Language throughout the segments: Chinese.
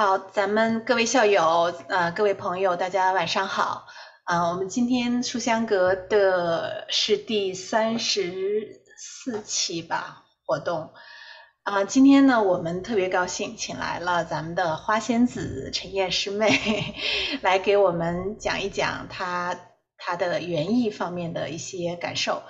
好，咱们各位校友，呃，各位朋友，大家晚上好。啊，我们今天书香阁的是第三十四期吧活动。啊，今天呢，我们特别高兴，请来了咱们的花仙子陈燕师妹，来给我们讲一讲她她的园艺方面的一些感受。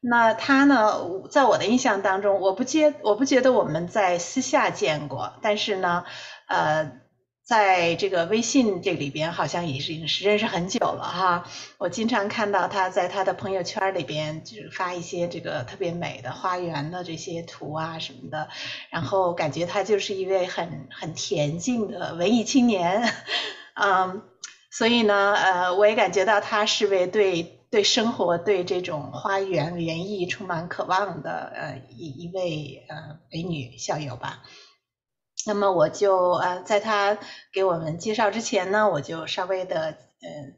那他呢，在我的印象当中，我不接我不觉得我们在私下见过，但是呢。呃，在这个微信这里边，好像也是已经是认识很久了哈。我经常看到他在他的朋友圈里边，就是发一些这个特别美的花园的这些图啊什么的，然后感觉他就是一位很很恬静的文艺青年，嗯，所以呢，呃，我也感觉到他是位对对生活、对这种花园园艺充满渴望的呃一一位呃美女校友吧。那么我就呃，在她给我们介绍之前呢，我就稍微的呃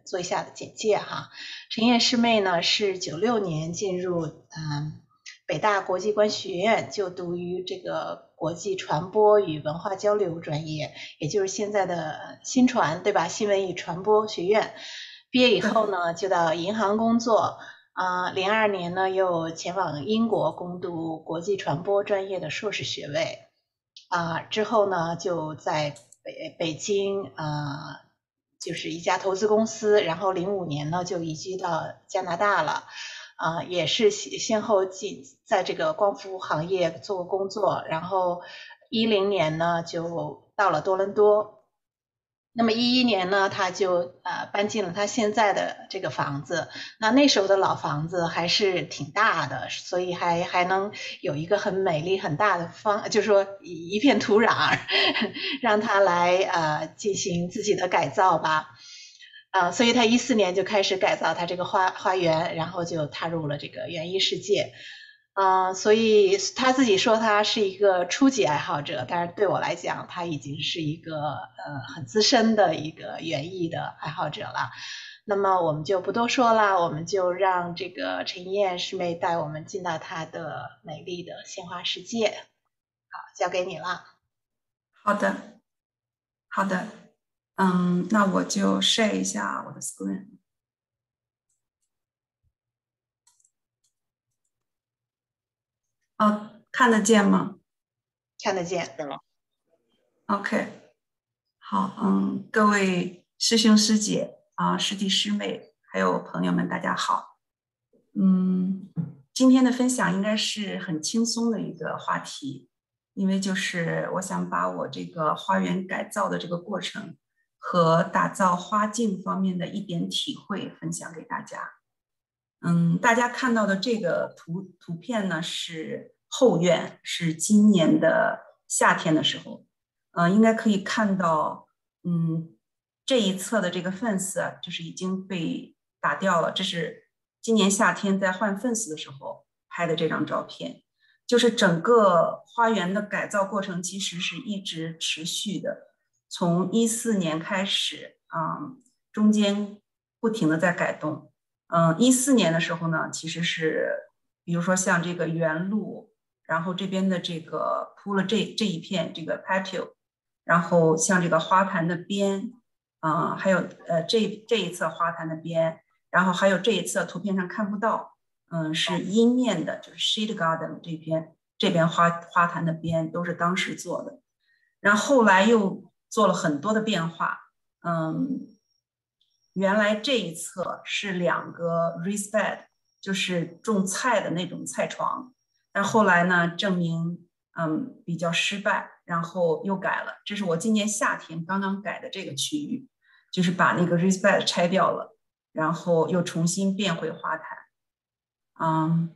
做一下简介哈。陈燕师妹呢是九六年进入嗯北大国际关系学院就读于这个国际传播与文化交流专业，也就是现在的新传对吧？新闻与传播学院。毕业以后呢，就到银行工作啊。零二年呢，又前往英国攻读国际传播专业的硕士学位。啊，之后呢，就在北北京啊，就是一家投资公司，然后零五年呢就移居到加拿大了，啊，也是先先后进在这个光伏行业做过工作，然后一零年呢就到了多伦多。那么一一年呢，他就呃搬进了他现在的这个房子。那那时候的老房子还是挺大的，所以还还能有一个很美丽很大的方，就是说一片土壤，让他来呃进行自己的改造吧。啊，所以他一四年就开始改造他这个花花园，然后就踏入了这个园艺世界。嗯，所以他自己说他是一个初级爱好者，但是对我来讲，他已经是一个呃很资深的一个园艺的爱好者了。那么我们就不多说了，我们就让这个陈燕师妹带我们进到她的美丽的鲜花世界。好，交给你了。好的，好的，嗯，那我就设一下我的 screen。哦，看得见吗？看得见。OK，好，嗯，各位师兄师姐啊，师弟师妹，还有朋友们，大家好。嗯，今天的分享应该是很轻松的一个话题，因为就是我想把我这个花园改造的这个过程和打造花境方面的一点体会分享给大家。嗯，大家看到的这个图图片呢，是后院，是今年的夏天的时候，呃，应该可以看到，嗯，这一侧的这个 fence 就是已经被打掉了，这是今年夏天在换 fence 的时候拍的这张照片，就是整个花园的改造过程其实是一直持续的，从一四年开始，嗯，中间不停的在改动。嗯，一四年的时候呢，其实是，比如说像这个原路，然后这边的这个铺了这这一片这个 patio，然后像这个花坛的边，啊，还有呃这这一侧花坛的边，然后还有这一侧图片上看不到，嗯，是阴面的，就是 shade garden 这边这边花花坛的边都是当时做的，然后后来又做了很多的变化，嗯。原来这一侧是两个 raised bed，就是种菜的那种菜床，但后来呢，证明嗯比较失败，然后又改了。这是我今年夏天刚刚改的这个区域，就是把那个 raised bed 拆掉了，然后又重新变回花坛。嗯，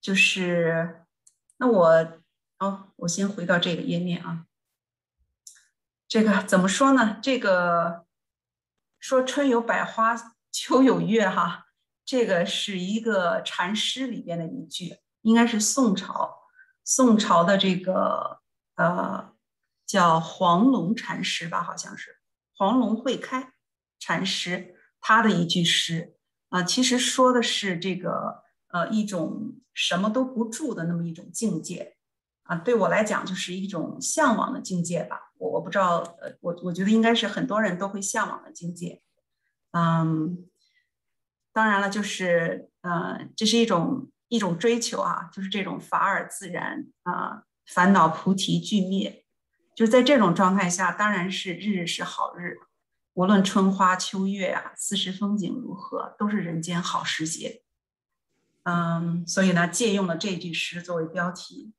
就是那我哦，我先回到这个页面啊。这个怎么说呢？这个。说春有百花，秋有月，哈，这个是一个禅诗里边的一句，应该是宋朝，宋朝的这个呃叫黄龙禅师吧，好像是黄龙会开禅师他的一句诗啊，其实说的是这个呃一种什么都不住的那么一种境界，啊，对我来讲就是一种向往的境界吧。我我不知道，呃，我我觉得应该是很多人都会向往的境界。嗯，当然了，就是呃，这是一种一种追求啊，就是这种法尔自然啊，烦恼菩提俱灭。就在这种状态下，当然是日日是好日，无论春花秋月啊，四时风景如何，都是人间好时节。嗯，所以呢，借用了这句诗作为标题，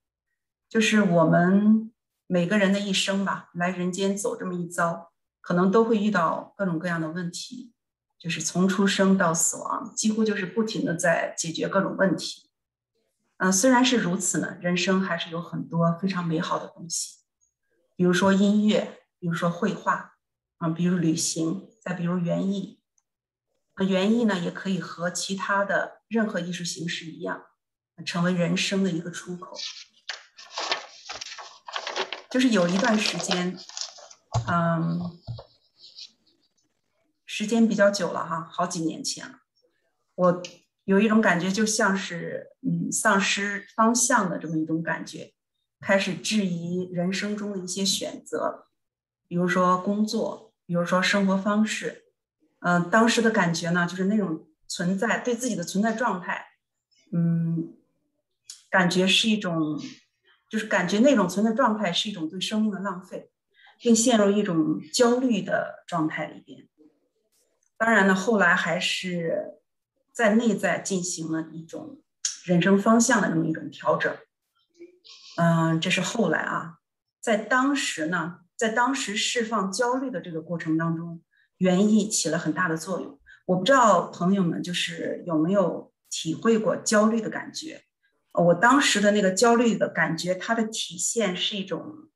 就是我们每个人的一生吧，来人间走这么一遭，可能都会遇到各种各样的问题，就是从出生到死亡，几乎就是不停的在解决各种问题。嗯，虽然是如此呢，人生还是有很多非常美好的东西。比如说音乐，比如说绘画，啊，比如旅行，再比如园艺。园艺呢，也可以和其他的任何艺术形式一样，成为人生的一个出口。就是有一段时间，嗯，时间比较久了哈，好几年前了，我有一种感觉，就像是嗯，丧失方向的这么一种感觉。开始质疑人生中的一些选择，比如说工作，比如说生活方式。嗯，当时的感觉呢，就是那种存在对自己的存在状态，嗯，感觉是一种，就是感觉那种存在状态是一种对生命的浪费，并陷入一种焦虑的状态里边。当然呢，后来还是在内在进行了一种人生方向的这么一种调整。嗯，这是后来啊，在当时呢，在当时释放焦虑的这个过程当中，园艺起了很大的作用。我不知道朋友们就是有没有体会过焦虑的感觉。我当时的那个焦虑的感觉，它的体现是一种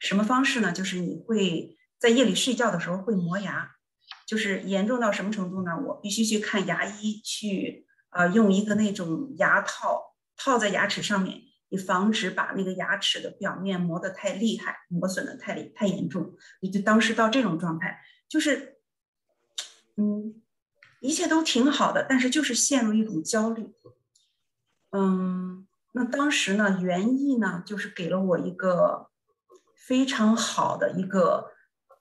什么方式呢？就是你会在夜里睡觉的时候会磨牙，就是严重到什么程度呢？我必须去看牙医，去啊用一个那种牙套套在牙齿上面。以防止把那个牙齿的表面磨得太厉害，磨损的太厉太严重。你就当时到这种状态，就是，嗯，一切都挺好的，但是就是陷入一种焦虑。嗯，那当时呢，园艺呢，就是给了我一个非常好的一个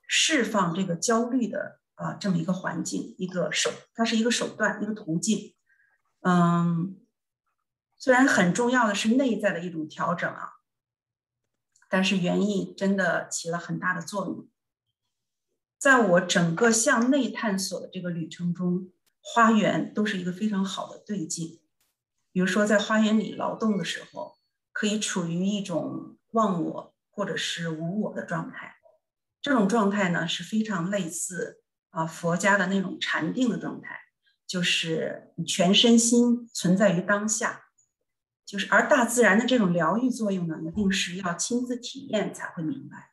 释放这个焦虑的啊这么一个环境，一个手，它是一个手段，一个途径。嗯。虽然很重要的是内在的一种调整啊，但是园艺真的起了很大的作用。在我整个向内探索的这个旅程中，花园都是一个非常好的对境。比如说，在花园里劳动的时候，可以处于一种忘我或者是无我的状态。这种状态呢，是非常类似啊佛家的那种禅定的状态，就是全身心存在于当下。就是，而大自然的这种疗愈作用呢，一定是要亲自体验才会明白。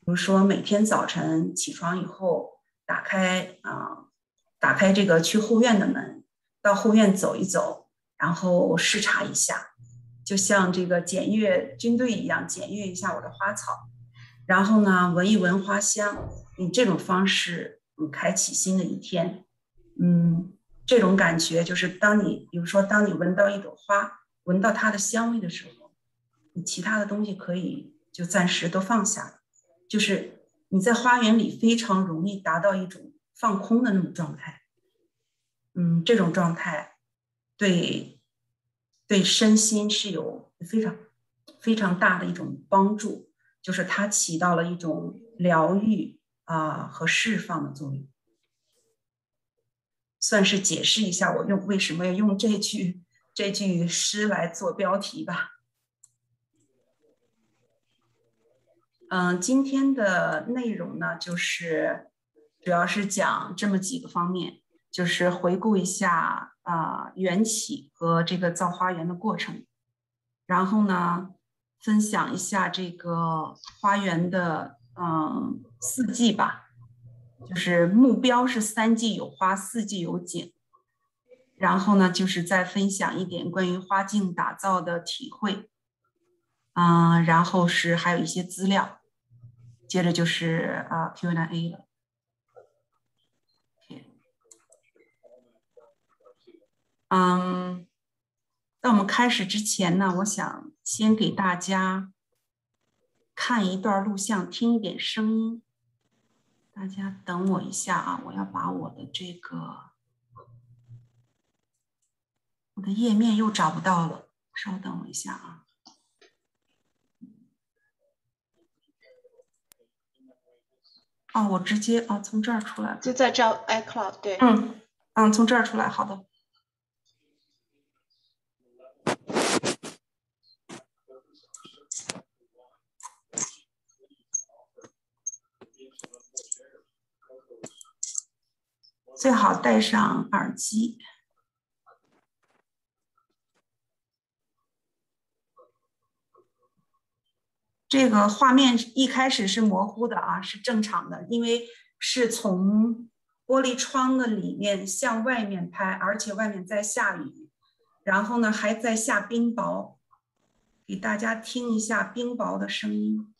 比如说，每天早晨起床以后，打开啊，打开这个去后院的门，到后院走一走，然后视察一下，就像这个检阅军队一样，检阅一下我的花草，然后呢，闻一闻花香，以这种方式，嗯，开启新的一天。嗯，这种感觉就是，当你比如说，当你闻到一朵花。闻到它的香味的时候，你其他的东西可以就暂时都放下。就是你在花园里非常容易达到一种放空的那种状态。嗯，这种状态对对身心是有非常非常大的一种帮助，就是它起到了一种疗愈啊和释放的作用。算是解释一下我用为什么要用这句。这句诗来做标题吧。嗯，今天的内容呢，就是主要是讲这么几个方面，就是回顾一下啊缘起和这个造花园的过程，然后呢，分享一下这个花园的嗯四季吧，就是目标是三季有花，四季有景。然后呢，就是再分享一点关于花境打造的体会，嗯，然后是还有一些资料，接着就是啊 Q&A 了。嗯，在我们开始之前呢，我想先给大家看一段录像，听一点声音。大家等我一下啊，我要把我的这个我的页面又找不到了，稍等我一下啊。哦，我直接啊从这儿出来，就在这 iCloud 对。嗯嗯，从这儿出来，好的。最好戴上耳机。这个画面一开始是模糊的啊，是正常的，因为是从玻璃窗的里面向外面拍，而且外面在下雨，然后呢还在下冰雹，给大家听一下冰雹的声音。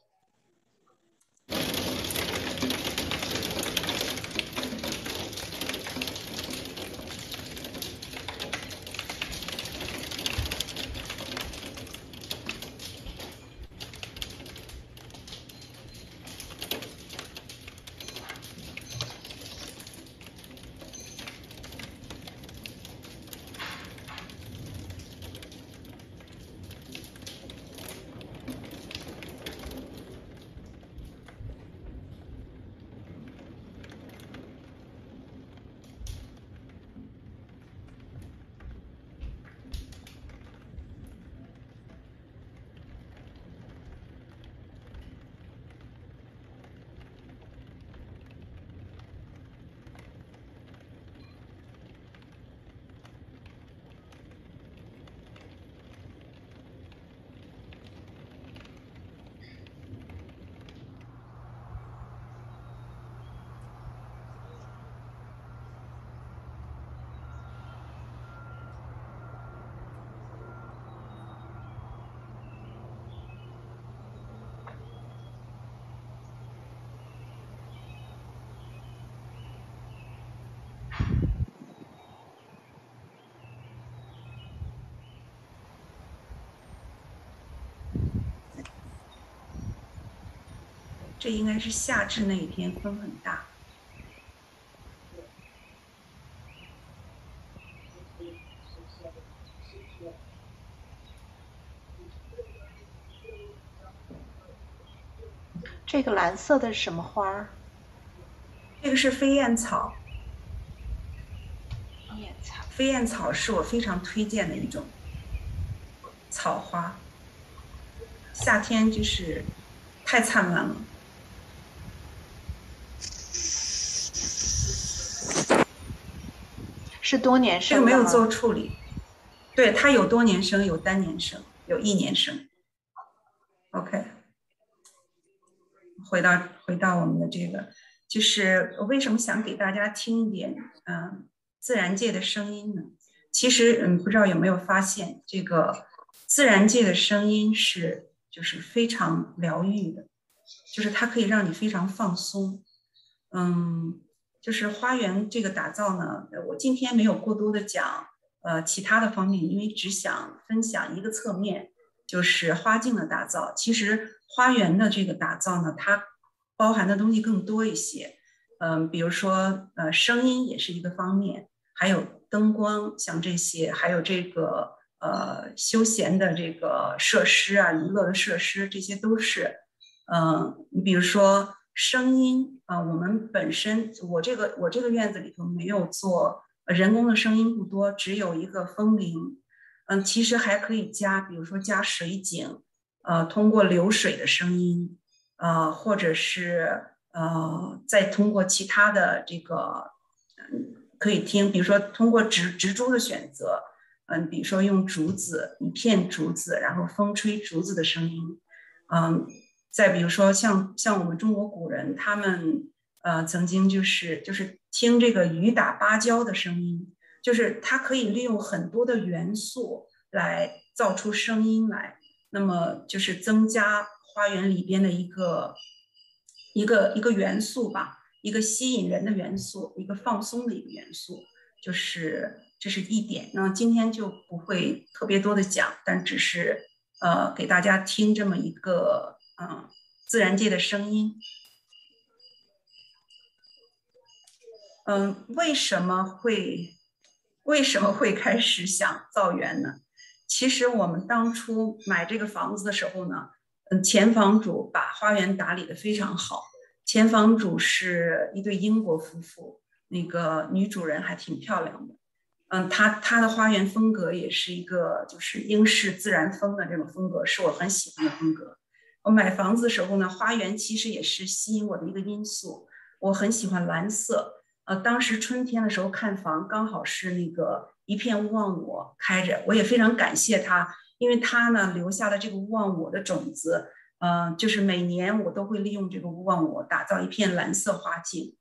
这应该是夏至那一天，风很大。这个蓝色的是什么花儿？这个是飞燕草。飞燕草。飞燕草是我非常推荐的一种草花，夏天就是太灿烂了。是多年生，这个没有做处理。对，它有多年生，有单年生，有一年生。OK，回到回到我们的这个，就是我为什么想给大家听一点嗯自然界的声音呢？其实嗯，不知道有没有发现，这个自然界的声音是就是非常疗愈的，就是它可以让你非常放松。嗯。就是花园这个打造呢，我今天没有过多的讲，呃，其他的方面，因为只想分享一个侧面，就是花境的打造。其实花园的这个打造呢，它包含的东西更多一些，嗯，比如说呃，声音也是一个方面，还有灯光，像这些，还有这个呃休闲的这个设施啊，娱乐的设施，这些都是，嗯，你比如说。声音啊，我们本身我这个我这个院子里头没有做人工的声音不多，只有一个风铃。嗯，其实还可以加，比如说加水井，呃，通过流水的声音，呃，或者是呃，再通过其他的这个，嗯，可以听，比如说通过植植株的选择，嗯，比如说用竹子一片竹子，然后风吹竹子的声音，嗯。再比如说，像像我们中国古人，他们呃曾经就是就是听这个雨打芭蕉的声音，就是它可以利用很多的元素来造出声音来，那么就是增加花园里边的一个一个一个元素吧，一个吸引人的元素，一个放松的一个元素，就是这是一点。那今天就不会特别多的讲，但只是呃给大家听这么一个嗯自然界的声音。嗯，为什么会为什么会开始想造园呢？其实我们当初买这个房子的时候呢，嗯，前房主把花园打理的非常好。前房主是一对英国夫妇，那个女主人还挺漂亮的。嗯，她她的花园风格也是一个就是英式自然风的这种风格，是我很喜欢的风格。我买房子的时候呢，花园其实也是吸引我的一个因素。我很喜欢蓝色。呃，当时春天的时候看房，刚好是那个一片勿忘我开着，我也非常感谢他，因为他呢留下了这个勿忘我的种子，嗯，就是每年我都会利用这个勿忘我打造一片蓝色花境，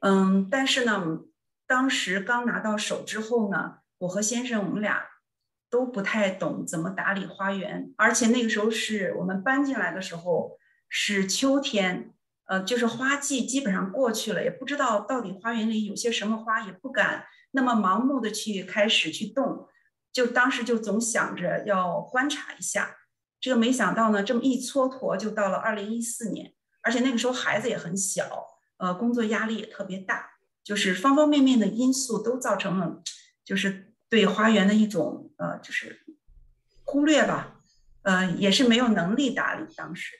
嗯，但是呢，当时刚拿到手之后呢，我和先生我们俩都不太懂怎么打理花园，而且那个时候是我们搬进来的时候是秋天。呃，就是花季基本上过去了，也不知道到底花园里有些什么花，也不敢那么盲目的去开始去动，就当时就总想着要观察一下，这个没想到呢，这么一蹉跎就到了二零一四年，而且那个时候孩子也很小，呃，工作压力也特别大，就是方方面面的因素都造成了，就是对花园的一种呃，就是忽略吧，呃，也是没有能力打理，当时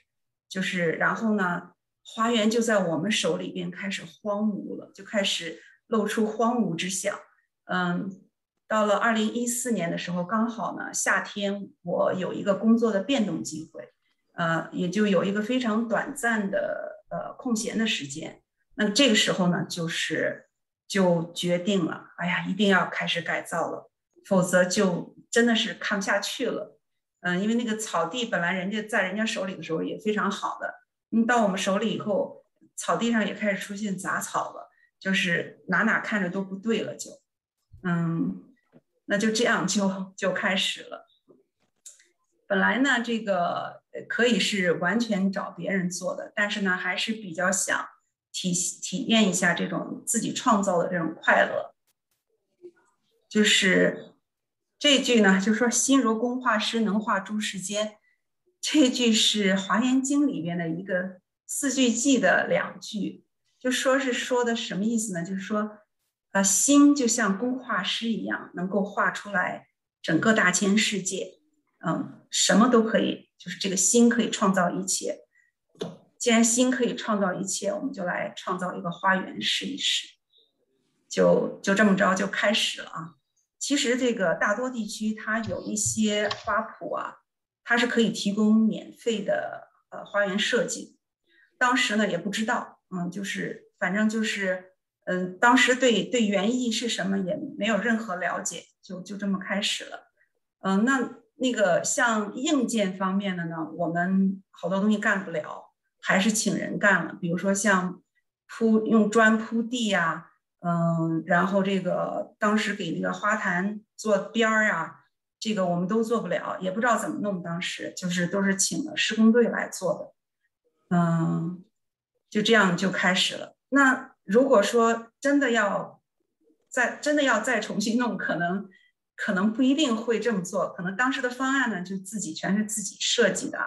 就是然后呢。花园就在我们手里边开始荒芜了，就开始露出荒芜之象。嗯，到了二零一四年的时候，刚好呢夏天，我有一个工作的变动机会，呃，也就有一个非常短暂的呃空闲的时间。那这个时候呢，就是就决定了，哎呀，一定要开始改造了，否则就真的是看不下去了。嗯，因为那个草地本来人家在人家手里的时候也非常好的。嗯，到我们手里以后，草地上也开始出现杂草了，就是哪哪看着都不对了，就，嗯，那就这样就就开始了。本来呢，这个可以是完全找别人做的，但是呢，还是比较想体体验一下这种自己创造的这种快乐。就是这句呢，就说“心如工画师，能画诸世间”。这句是《华严经》里边的一个四句偈的两句，就说是说的什么意思呢？就是说，呃，心就像工画师一样，能够画出来整个大千世界，嗯，什么都可以，就是这个心可以创造一切。既然心可以创造一切，我们就来创造一个花园试一试。就就这么着就开始了啊。其实这个大多地区它有一些花圃啊。它是可以提供免费的呃花园设计，当时呢也不知道，嗯，就是反正就是，嗯，当时对对园艺是什么也没有任何了解，就就这么开始了，嗯，那那个像硬件方面的呢，我们好多东西干不了，还是请人干了，比如说像铺用砖铺地呀，嗯，然后这个当时给那个花坛做边儿啊。这个我们都做不了，也不知道怎么弄。当时就是都是请了施工队来做的，嗯，就这样就开始了。那如果说真的要再真的要再重新弄，可能可能不一定会这么做。可能当时的方案呢，就自己全是自己设计的。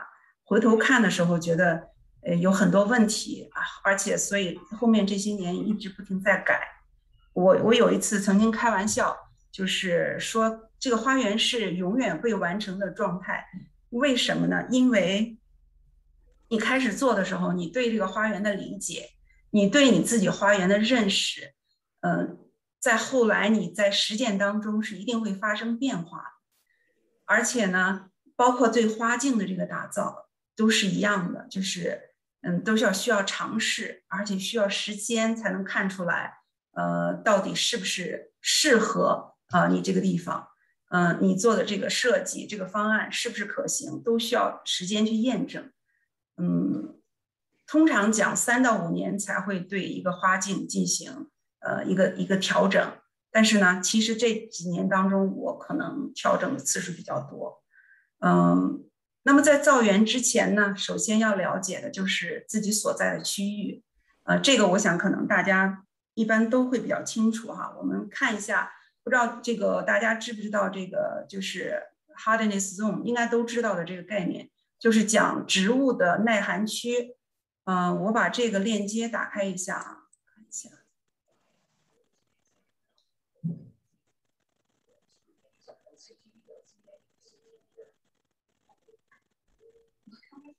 回头看的时候，觉得呃有很多问题啊，而且所以后面这些年一直不停在改。我我有一次曾经开玩笑，就是说。这个花园是永远未完成的状态，为什么呢？因为你开始做的时候，你对这个花园的理解，你对你自己花园的认识，嗯，在后来你在实践当中是一定会发生变化，而且呢，包括对花境的这个打造都是一样的，就是嗯，都是要需要尝试，而且需要时间才能看出来，呃，到底是不是适合啊你这个地方。嗯，你做的这个设计，这个方案是不是可行，都需要时间去验证。嗯，通常讲三到五年才会对一个花境进行呃一个一个调整。但是呢，其实这几年当中，我可能调整的次数比较多。嗯，那么在造园之前呢，首先要了解的就是自己所在的区域。呃，这个我想可能大家一般都会比较清楚哈。我们看一下。不知道这个大家知不知道这个就是 hardness zone，应该都知道的这个概念，就是讲植物的耐寒区。嗯，我把这个链接打开一下啊，看一下。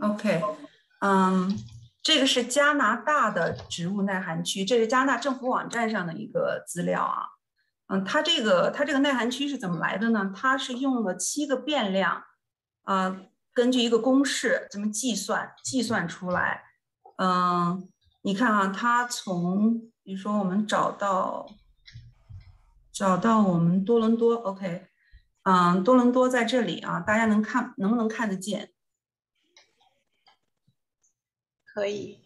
OK，嗯，这个是加拿大的植物耐寒区，这是加拿大政府网站上的一个资料啊。嗯，它这个它这个耐寒区是怎么来的呢？它是用了七个变量，啊，根据一个公式怎么计算计算出来。嗯，你看啊，它从比如说我们找到找到我们多伦多，OK。嗯，多伦多在这里啊，大家能看能不能看得见？可以。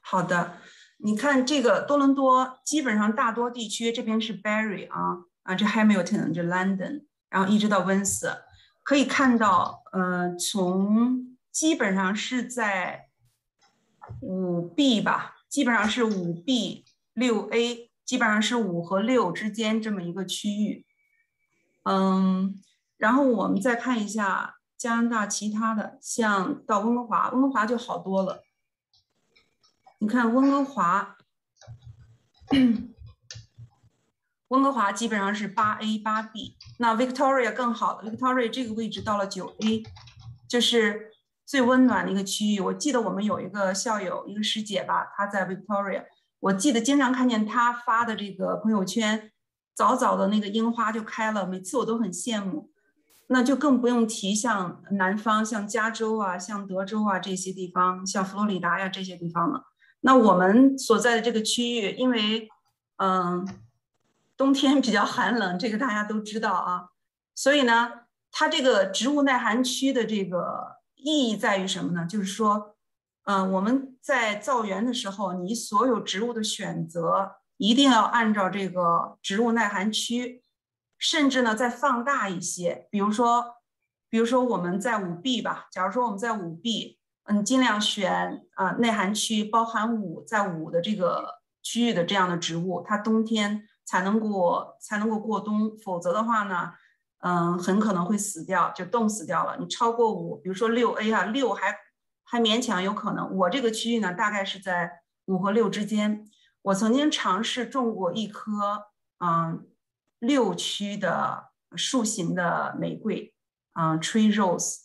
好的，你看这个多伦多，基本上大多地区这边是 Barry 啊啊，这 Hamilton 这 London，然后一直到温斯，可以看到，呃，从基本上是在五 B 吧，基本上是五 B 六 A，基本上是五和六之间这么一个区域。嗯，然后我们再看一下加拿大其他的，像到温哥华，温哥华就好多了。你看温哥华，温哥华基本上是八 A 八 B，那 Victoria 更好了，Victoria 这个位置到了九 A，就是最温暖的一个区域。我记得我们有一个校友，一个师姐吧，她在 Victoria，我记得经常看见她发的这个朋友圈。早早的那个樱花就开了，每次我都很羡慕。那就更不用提像南方，像加州啊，像德州啊这些地方，像佛罗里达呀这些地方了。那我们所在的这个区域，因为嗯，冬天比较寒冷，这个大家都知道啊。所以呢，它这个植物耐寒区的这个意义在于什么呢？就是说，嗯，我们在造园的时候，你所有植物的选择。一定要按照这个植物耐寒区，甚至呢再放大一些。比如说，比如说我们在五 B 吧，假如说我们在五 B，嗯，尽量选啊耐寒区，包含五在五的这个区域的这样的植物，它冬天才能过才能够过冬，否则的话呢，嗯，很可能会死掉，就冻死掉了。你超过五，比如说六 A 啊，六还还勉强有可能。我这个区域呢，大概是在五和六之间。我曾经尝试种过一棵，嗯，六区的树形的玫瑰，嗯，tree rose，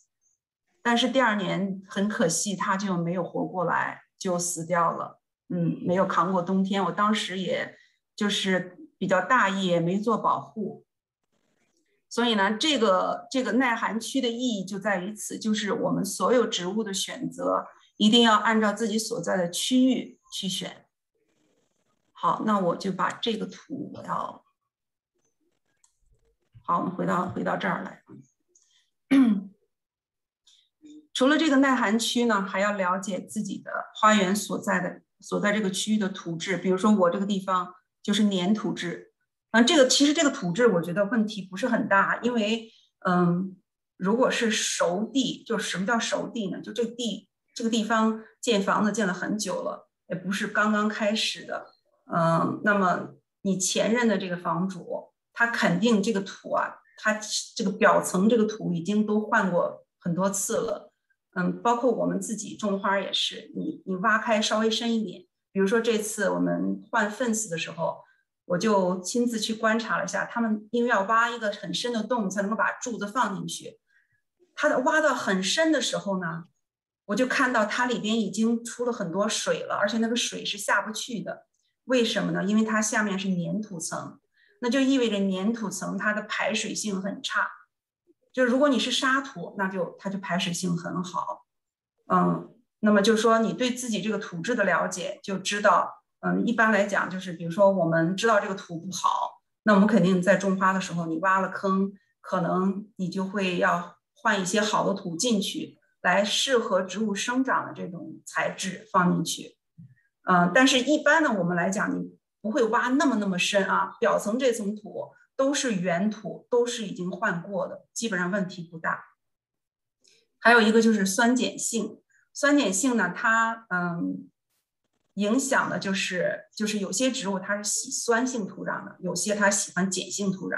但是第二年很可惜，它就没有活过来，就死掉了。嗯，没有扛过冬天。我当时也就是比较大意，也没做保护。所以呢，这个这个耐寒区的意义就在于此，就是我们所有植物的选择一定要按照自己所在的区域去选。好，那我就把这个图我要好，我们回到回到这儿来。除了这个耐寒区呢，还要了解自己的花园所在的所在这个区域的土质。比如说我这个地方就是粘土质，啊，这个其实这个土质我觉得问题不是很大，因为嗯，如果是熟地，就什么叫熟地呢？就这地这个地方建房子建了很久了，也不是刚刚开始的。嗯，那么你前任的这个房主，他肯定这个土啊，他这个表层这个土已经都换过很多次了。嗯，包括我们自己种花也是，你你挖开稍微深一点，比如说这次我们换 fence 的时候，我就亲自去观察了一下，他们因为要挖一个很深的洞才能够把柱子放进去，它的挖到很深的时候呢，我就看到它里边已经出了很多水了，而且那个水是下不去的。为什么呢？因为它下面是粘土层，那就意味着粘土层它的排水性很差。就是如果你是沙土，那就它就排水性很好。嗯，那么就说你对自己这个土质的了解，就知道嗯，一般来讲就是，比如说我们知道这个土不好，那我们肯定在种花的时候，你挖了坑，可能你就会要换一些好的土进去，来适合植物生长的这种材质放进去。嗯，但是一般呢，我们来讲，你不会挖那么那么深啊，表层这层土都是原土，都是已经换过的，基本上问题不大。还有一个就是酸碱性，酸碱性呢，它嗯。影响的就是，就是有些植物它是喜酸性土壤的，有些它喜欢碱性土壤。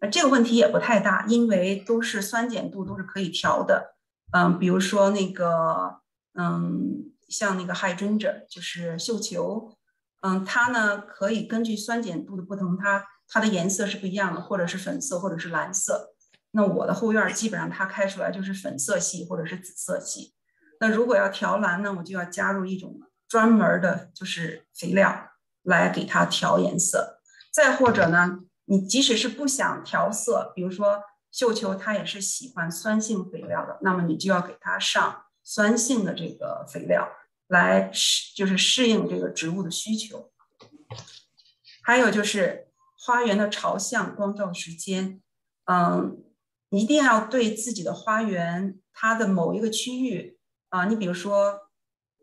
呃，这个问题也不太大，因为都是酸碱度都是可以调的。嗯，比如说那个，嗯，像那个 hydrangea，就是绣球，嗯，它呢可以根据酸碱度的不同，它它的颜色是不一样的，或者是粉色，或者是蓝色。那我的后院基本上它开出来就是粉色系或者是紫色系。那如果要调蓝呢，我就要加入一种。专门的就是肥料来给它调颜色，再或者呢，你即使是不想调色，比如说绣球它也是喜欢酸性肥料的，那么你就要给它上酸性的这个肥料来适，就是适应这个植物的需求。还有就是花园的朝向、光照时间，嗯，一定要对自己的花园它的某一个区域啊，你比如说，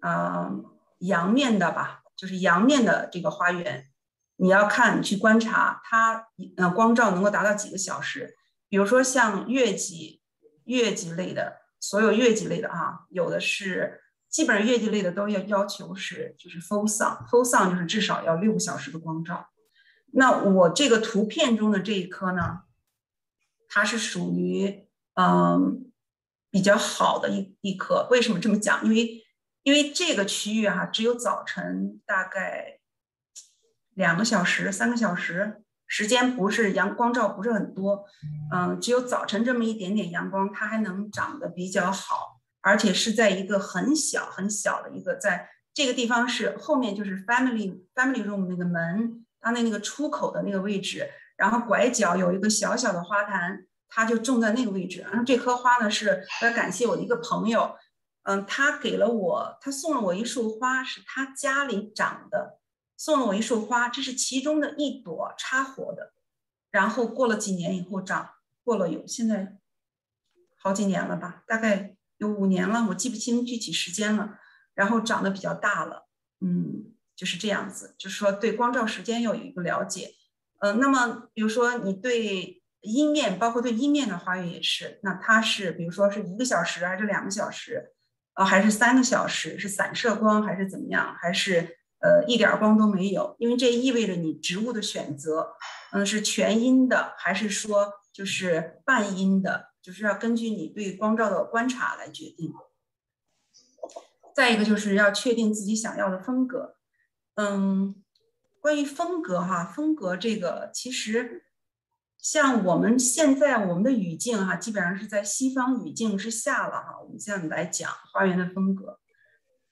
嗯。阳面的吧，就是阳面的这个花园，你要看去观察它，呃，光照能够达到几个小时。比如说像月季、月季类的，所有月季类的啊，有的是基本上月季类的都要要求是就是 full sun，full sun 就是至少要六个小时的光照。那我这个图片中的这一棵呢，它是属于嗯比较好的一一棵。为什么这么讲？因为因为这个区域哈，只有早晨大概两个小时、三个小时时间，不是阳光照不是很多，嗯，只有早晨这么一点点阳光，它还能长得比较好，而且是在一个很小很小的一个，在这个地方是后面就是 family family room 那个门，它的那个出口的那个位置，然后拐角有一个小小的花坛，它就种在那个位置。然后这棵花呢，是要感谢我的一个朋友。嗯，他给了我，他送了我一束花，是他家里长的，送了我一束花，这是其中的一朵插活的，然后过了几年以后长，过了有现在好几年了吧，大概有五年了，我记不清具体时间了，然后长得比较大了，嗯，就是这样子，就是说对光照时间要有一个了解，呃，那么比如说你对阴面，包括对阴面的花园也是，那它是比如说是一个小时还是两个小时？呃，还是三个小时，是散射光还是怎么样？还是呃一点光都没有？因为这意味着你植物的选择，嗯，是全阴的，还是说就是半阴的？就是要根据你对光照的观察来决定。再一个就是要确定自己想要的风格。嗯，关于风格哈，风格这个其实。像我们现在我们的语境哈，基本上是在西方语境之下了哈。我们现在来讲花园的风格，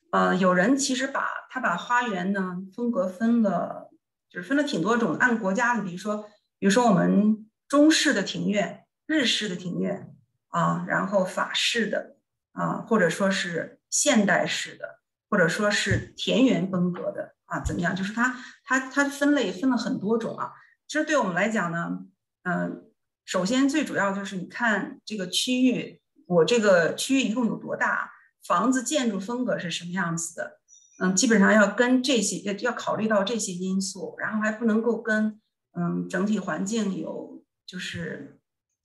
呃，有人其实把他把花园呢风格分了，就是分了挺多种，按国家的，比如说，比如说我们中式的庭院、日式的庭院啊，然后法式的啊，或者说是现代式的，或者说是田园风格的啊，怎么样？就是它它它分类分了很多种啊。其实对我们来讲呢。嗯，首先最主要就是你看这个区域，我这个区域一共有多大？房子建筑风格是什么样子的？嗯，基本上要跟这些要要考虑到这些因素，然后还不能够跟嗯整体环境有就是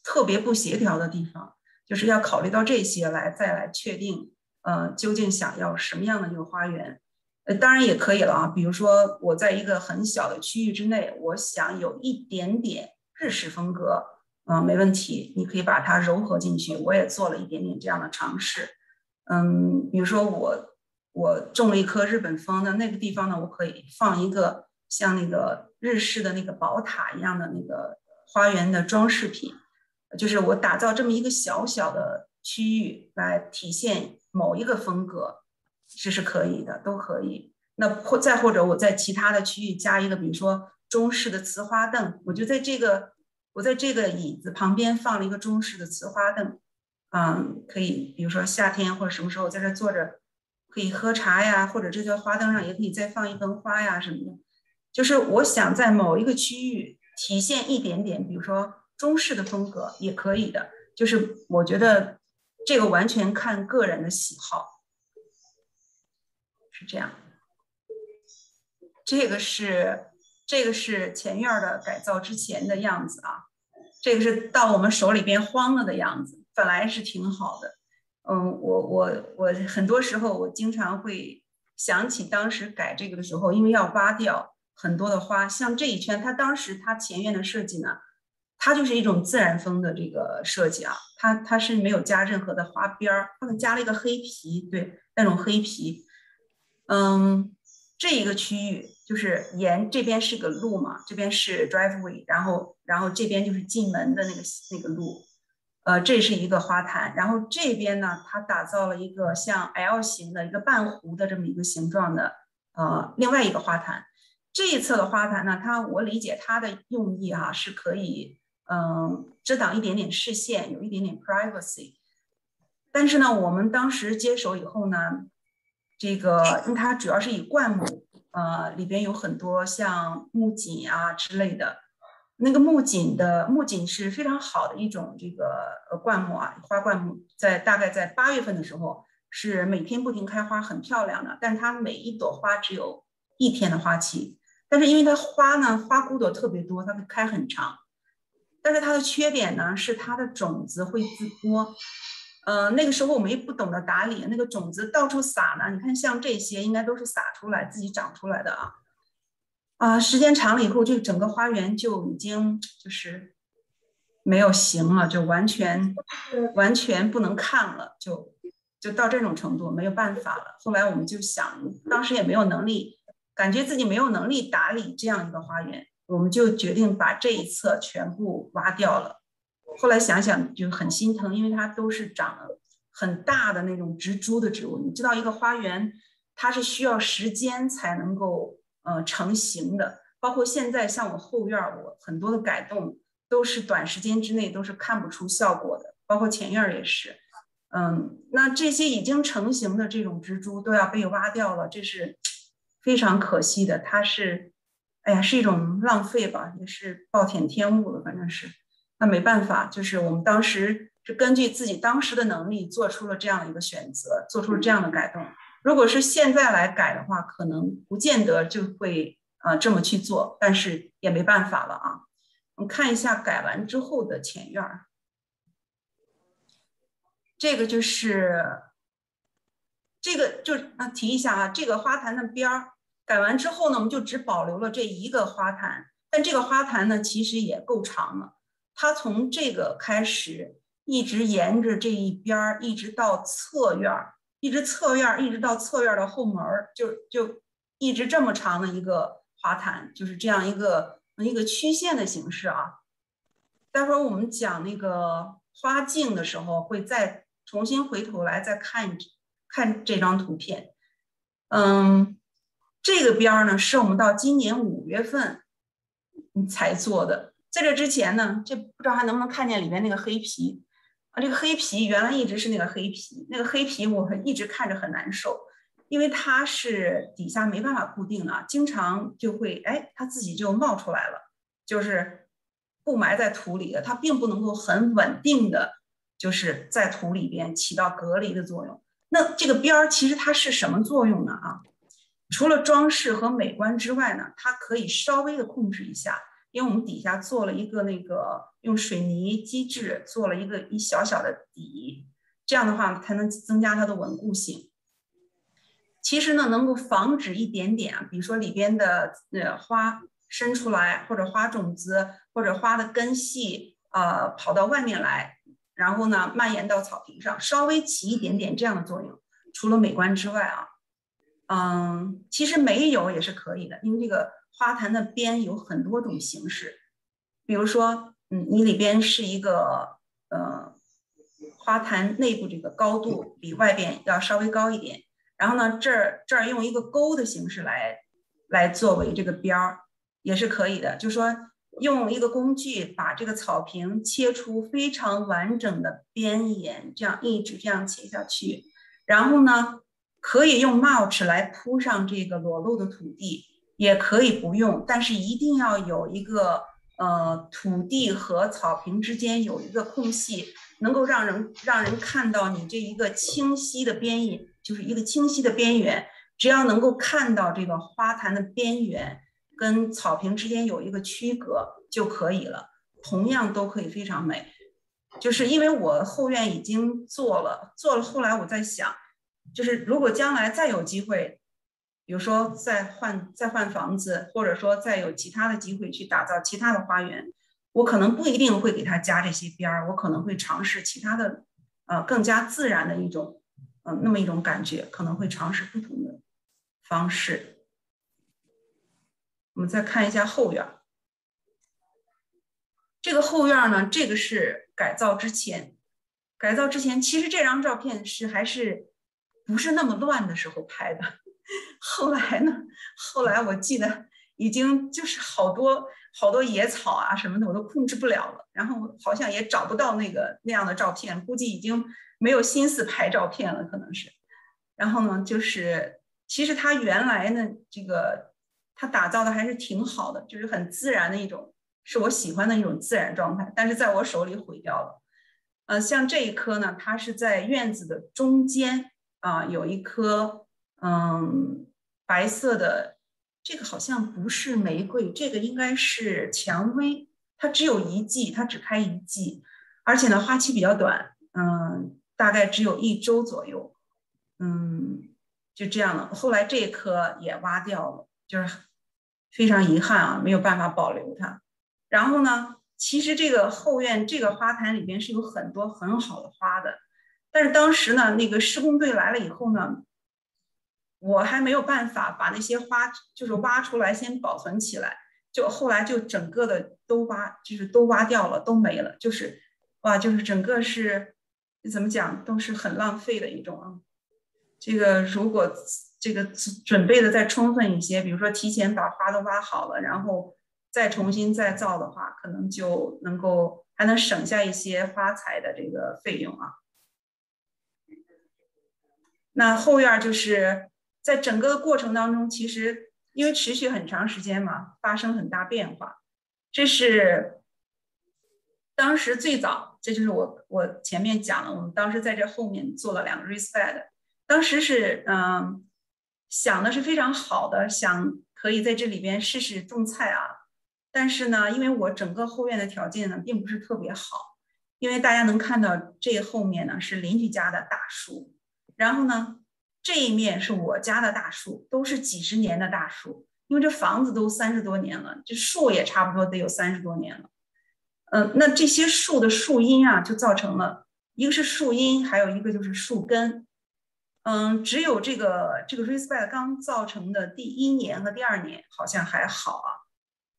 特别不协调的地方，就是要考虑到这些来再来确定，呃，究竟想要什么样的一个花园？呃，当然也可以了啊，比如说我在一个很小的区域之内，我想有一点点。日式风格，嗯，没问题，你可以把它糅合进去。我也做了一点点这样的尝试，嗯，比如说我我种了一棵日本枫的那个地方呢，我可以放一个像那个日式的那个宝塔一样的那个花园的装饰品，就是我打造这么一个小小的区域来体现某一个风格，这是可以的，都可以。那或再或者我在其他的区域加一个，比如说。中式的瓷花凳，我就在这个，我在这个椅子旁边放了一个中式的瓷花凳，嗯，可以，比如说夏天或者什么时候在这坐着可以喝茶呀，或者这个花灯上也可以再放一盆花呀什么的。就是我想在某一个区域体现一点点，比如说中式的风格也可以的。就是我觉得这个完全看个人的喜好，是这样。这个是这个是前院的改造之前的样子啊，这个是到我们手里边荒了的样子，本来是挺好的。嗯，我我我很多时候我经常会想起当时改这个的时候，因为要挖掉很多的花，像这一圈，它当时它前院的设计呢，它就是一种自然风的这个设计啊，它它是没有加任何的花边儿，它加了一个黑皮，对，那种黑皮。嗯，这一个区域就是沿这边是个路嘛，这边是 driveway，然后然后这边就是进门的那个那个路。呃，这是一个花坛，然后这边呢，它打造了一个像 L 型的一个半弧的这么一个形状的呃另外一个花坛。这一侧的花坛呢，它我理解它的用意哈是可以嗯遮挡一点点视线，有一点点 privacy。但是呢，我们当时接手以后呢，这个因为它主要是以灌木，呃里边有很多像木槿啊之类的。那个木槿的木槿是非常好的一种这个呃灌木啊，花灌木，在大概在八月份的时候是每天不停开花，很漂亮的。但它每一朵花只有一天的花期，但是因为它花呢花骨朵特别多，它会开很长。但是它的缺点呢是它的种子会自播，呃那个时候我们也不懂得打理，那个种子到处撒呢。你看像这些应该都是撒出来自己长出来的啊。啊，时间长了以后，这个整个花园就已经就是没有形了，就完全 完全不能看了，就就到这种程度，没有办法了。后来我们就想，当时也没有能力，感觉自己没有能力打理这样一个花园，我们就决定把这一侧全部挖掉了。后来想想就很心疼，因为它都是长了很大的那种植株的植物。你知道，一个花园它是需要时间才能够。呃，成型的，包括现在像我后院，我很多的改动都是短时间之内都是看不出效果的，包括前院也是。嗯，那这些已经成型的这种植株都要被挖掉了，这是非常可惜的。它是，哎呀，是一种浪费吧，也是暴殄天物了，反正是。那没办法，就是我们当时是根据自己当时的能力做出了这样一个选择，做出了这样的改动。如果是现在来改的话，可能不见得就会呃这么去做，但是也没办法了啊。我们看一下改完之后的前院儿，这个就是这个就啊提一下啊，这个花坛的边儿改完之后呢，我们就只保留了这一个花坛，但这个花坛呢其实也够长了，它从这个开始一直沿着这一边儿一直到侧院儿。一直侧院儿一直到侧院的后门儿就就一直这么长的一个花坛，就是这样一个一个曲线的形式啊。待会儿我们讲那个花镜的时候，会再重新回头来再看看这张图片。嗯，这个边儿呢，是我们到今年五月份才做的，在这之前呢，这不知道还能不能看见里面那个黑皮。啊，这个黑皮原来一直是那个黑皮，那个黑皮我们一直看着很难受，因为它是底下没办法固定的，经常就会哎，它自己就冒出来了，就是不埋在土里的，它并不能够很稳定的就是在土里边起到隔离的作用。那这个边儿其实它是什么作用呢？啊，除了装饰和美观之外呢，它可以稍微的控制一下。因为我们底下做了一个那个用水泥基质做了一个一小小的底，这样的话才能增加它的稳固性。其实呢，能够防止一点点啊，比如说里边的呃花伸出来，或者花种子或者花的根系啊跑到外面来，然后呢蔓延到草坪上，稍微起一点点这样的作用。除了美观之外啊，嗯，其实没有也是可以的，因为这个。花坛的边有很多种形式，比如说，嗯，你里边是一个，呃，花坛内部这个高度比外边要稍微高一点，然后呢，这儿这儿用一个勾的形式来，来作为这个边儿，也是可以的。就说用一个工具把这个草坪切出非常完整的边沿，这样一直这样切下去，然后呢。可以用 mulch 来铺上这个裸露的土地，也可以不用，但是一定要有一个呃土地和草坪之间有一个空隙，能够让人让人看到你这一个清晰的边影，就是一个清晰的边缘。只要能够看到这个花坛的边缘跟草坪之间有一个区隔就可以了，同样都可以非常美。就是因为我后院已经做了，做了，后来我在想，就是如果将来再有机会，比如说再换再换房子，或者说再有其他的机会去打造其他的花园，我可能不一定会给它加这些边儿，我可能会尝试其他的，呃，更加自然的一种，嗯，那么一种感觉，可能会尝试不同的方式。我们再看一下后院。这个后院呢，这个是改造之前，改造之前，其实这张照片是还是不是那么乱的时候拍的。后来呢，后来我记得已经就是好多好多野草啊什么的，我都控制不了了。然后好像也找不到那个那样的照片，估计已经没有心思拍照片了，可能是。然后呢，就是其实它原来呢，这个它打造的还是挺好的，就是很自然的一种。是我喜欢的一种自然状态，但是在我手里毁掉了。呃，像这一棵呢，它是在院子的中间啊，有一棵嗯白色的，这个好像不是玫瑰，这个应该是蔷薇。它只有一季，它只开一季，而且呢花期比较短，嗯，大概只有一周左右，嗯，就这样了。后来这棵也挖掉了，就是非常遗憾啊，没有办法保留它。然后呢，其实这个后院这个花坛里边是有很多很好的花的，但是当时呢，那个施工队来了以后呢，我还没有办法把那些花就是挖出来先保存起来，就后来就整个的都挖，就是都挖掉了，都没了，就是哇，就是整个是怎么讲都是很浪费的一种啊。这个如果这个准备的再充分一些，比如说提前把花都挖好了，然后。再重新再造的话，可能就能够还能省下一些花材的这个费用啊。那后院就是在整个的过程当中，其实因为持续很长时间嘛，发生很大变化。这是当时最早，这就是我我前面讲了，我们当时在这后面做了两个 raised bed，当时是嗯想的是非常好的，想可以在这里边试试种菜啊。但是呢，因为我整个后院的条件呢，并不是特别好，因为大家能看到这后面呢是邻居家的大树，然后呢这一面是我家的大树，都是几十年的大树，因为这房子都三十多年了，这树也差不多得有三十多年了。嗯，那这些树的树荫啊，就造成了一个是树荫，还有一个就是树根。嗯，只有这个这个 r e s p e c t 刚造成的第一年和第二年好像还好啊。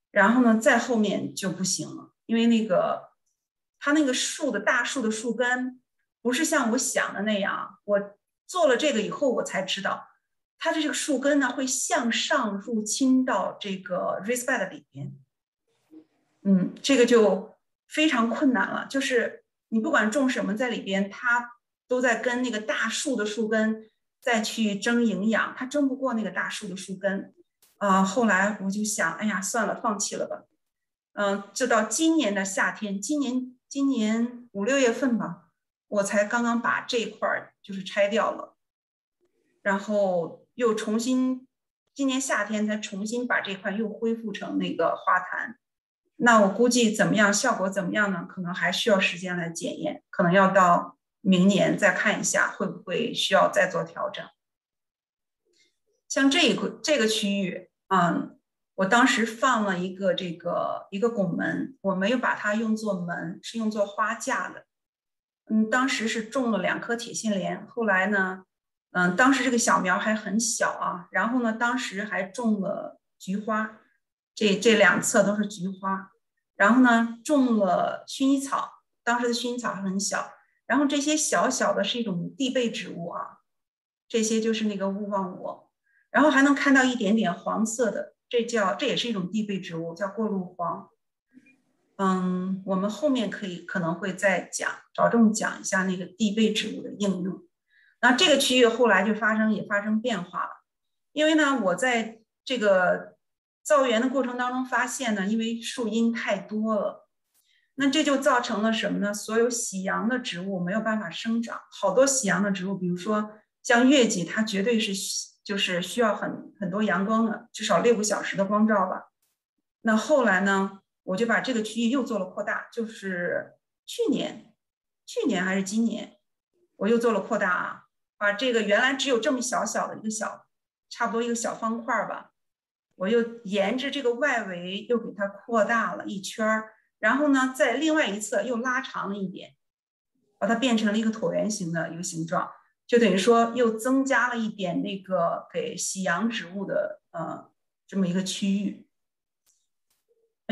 然后呢，再后面就不行了，因为那个它那个树的大树的树根不是像我想的那样。我做了这个以后，我才知道它的这个树根呢会向上入侵到这个 r e s p e c t 里边。嗯，这个就非常困难了。就是你不管种什么在里边，它都在跟那个大树的树根再去争营养，它争不过那个大树的树根。啊，后来我就想，哎呀，算了，放弃了吧。嗯，就到今年的夏天，今年今年五六月份吧，我才刚刚把这块儿就是拆掉了，然后又重新，今年夏天才重新把这块又恢复成那个花坛。那我估计怎么样，效果怎么样呢？可能还需要时间来检验，可能要到明年再看一下，会不会需要再做调整。像这一块这个区域，嗯，我当时放了一个这个一个拱门，我没有把它用作门，是用作花架的。嗯，当时是种了两颗铁线莲，后来呢，嗯，当时这个小苗还很小啊，然后呢，当时还种了菊花，这这两侧都是菊花，然后呢，种了薰衣草，当时的薰衣草还很小，然后这些小小的是一种地被植物啊，这些就是那个勿忘我。然后还能看到一点点黄色的，这叫这也是一种地被植物，叫过路黄。嗯，我们后面可以可能会再讲，着重讲一下那个地被植物的应用。那这个区域后来就发生也发生变化了，因为呢，我在这个造园的过程当中发现呢，因为树荫太多了，那这就造成了什么呢？所有喜阳的植物没有办法生长，好多喜阳的植物，比如说像月季，它绝对是就是需要很很多阳光的，至少六个小时的光照吧。那后来呢，我就把这个区域又做了扩大，就是去年，去年还是今年，我又做了扩大啊。把这个原来只有这么小小的一个小，差不多一个小方块儿吧，我又沿着这个外围又给它扩大了一圈儿，然后呢，在另外一侧又拉长了一点，把它变成了一个椭圆形的一个形状，就等于说又增加了一点那个给喜阳植物的呃这么一个区域，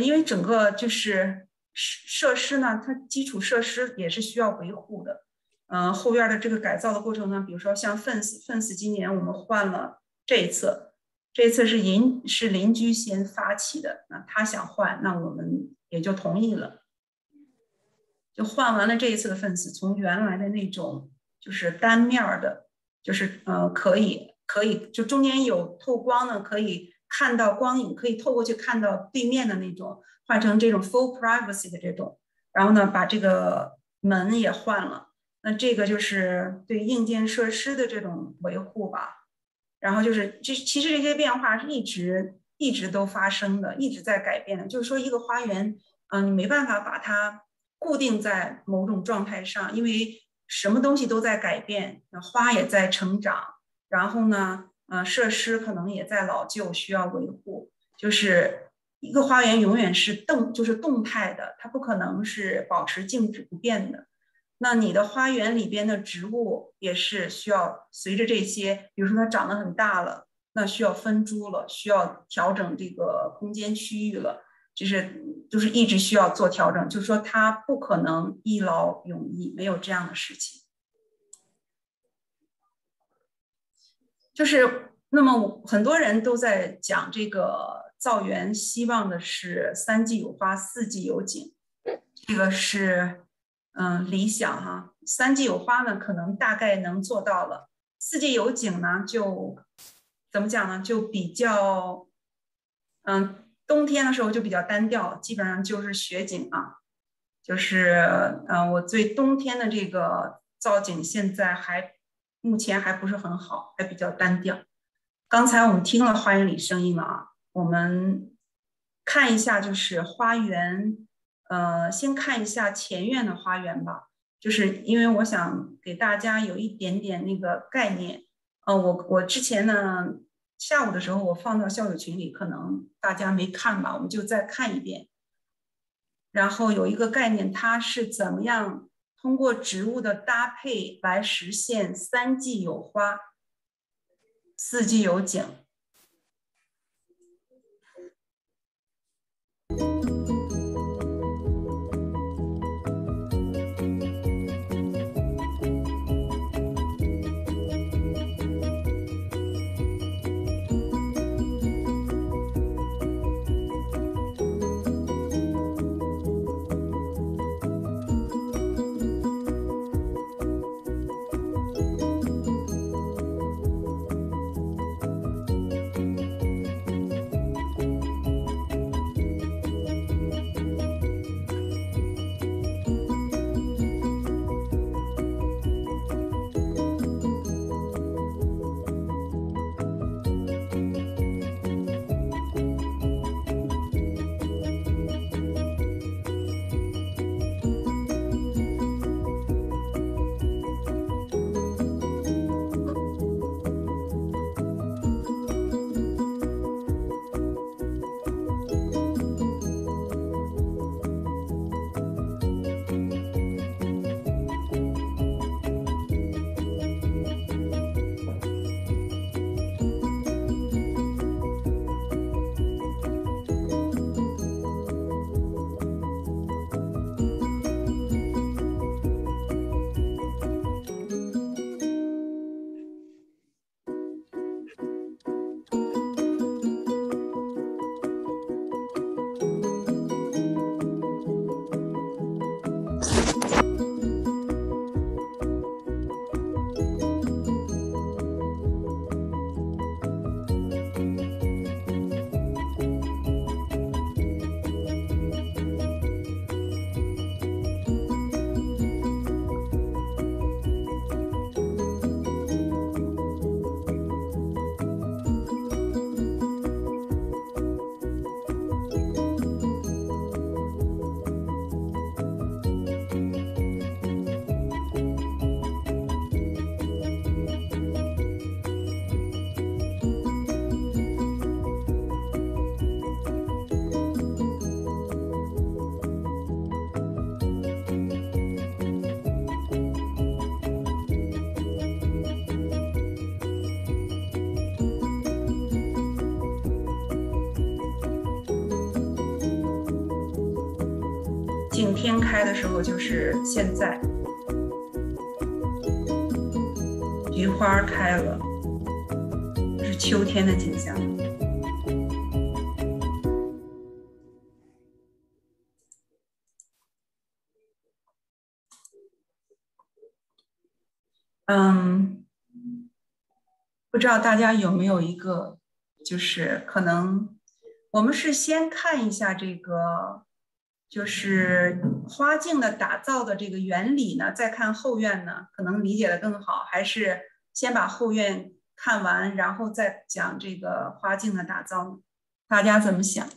因为整个就是设设施呢，它基础设施也是需要维护的。嗯，后院的这个改造的过程呢，比如说像 fence，fence 今年我们换了这一侧，这一侧是邻是邻居先发起的，那他想换，那我们也就同意了，就换完了这一次的 fence，从原来的那种就是单面的，就是呃可以可以就中间有透光的，可以看到光影，可以透过去看到对面的那种，换成这种 full privacy 的这种，然后呢把这个门也换了。那这个就是对硬件设施的这种维护吧，然后就是这其实这些变化是一直一直都发生的，一直在改变的。就是说一个花园，嗯，你没办法把它固定在某种状态上，因为什么东西都在改变，那花也在成长，然后呢，呃，设施可能也在老旧，需要维护。就是一个花园永远是动，就是动态的，它不可能是保持静止不变的。那你的花园里边的植物也是需要随着这些，比如说它长得很大了，那需要分株了，需要调整这个空间区域了，就是就是一直需要做调整，就是说它不可能一劳永逸，没有这样的事情。就是那么很多人都在讲这个造园，希望的是三季有花，四季有景，这个是。嗯，理想哈，三季有花呢，可能大概能做到了。四季有景呢，就怎么讲呢？就比较，嗯，冬天的时候就比较单调，基本上就是雪景啊。就是，嗯，我对冬天的这个造景现在还目前还不是很好，还比较单调。刚才我们听了花园里声音了啊，我们看一下，就是花园。呃，先看一下前院的花园吧，就是因为我想给大家有一点点那个概念。呃，我我之前呢下午的时候我放到校友群里，可能大家没看吧，我们就再看一遍。然后有一个概念，它是怎么样通过植物的搭配来实现三季有花，四季有景。现在，菊花开了，是秋天的景象。嗯，不知道大家有没有一个，就是可能我们是先看一下这个，就是花镜的打造的这个原理呢，再看后院呢，可能理解的更好，还是先把后院看完，然后再讲这个花镜的打造呢？大家怎么想？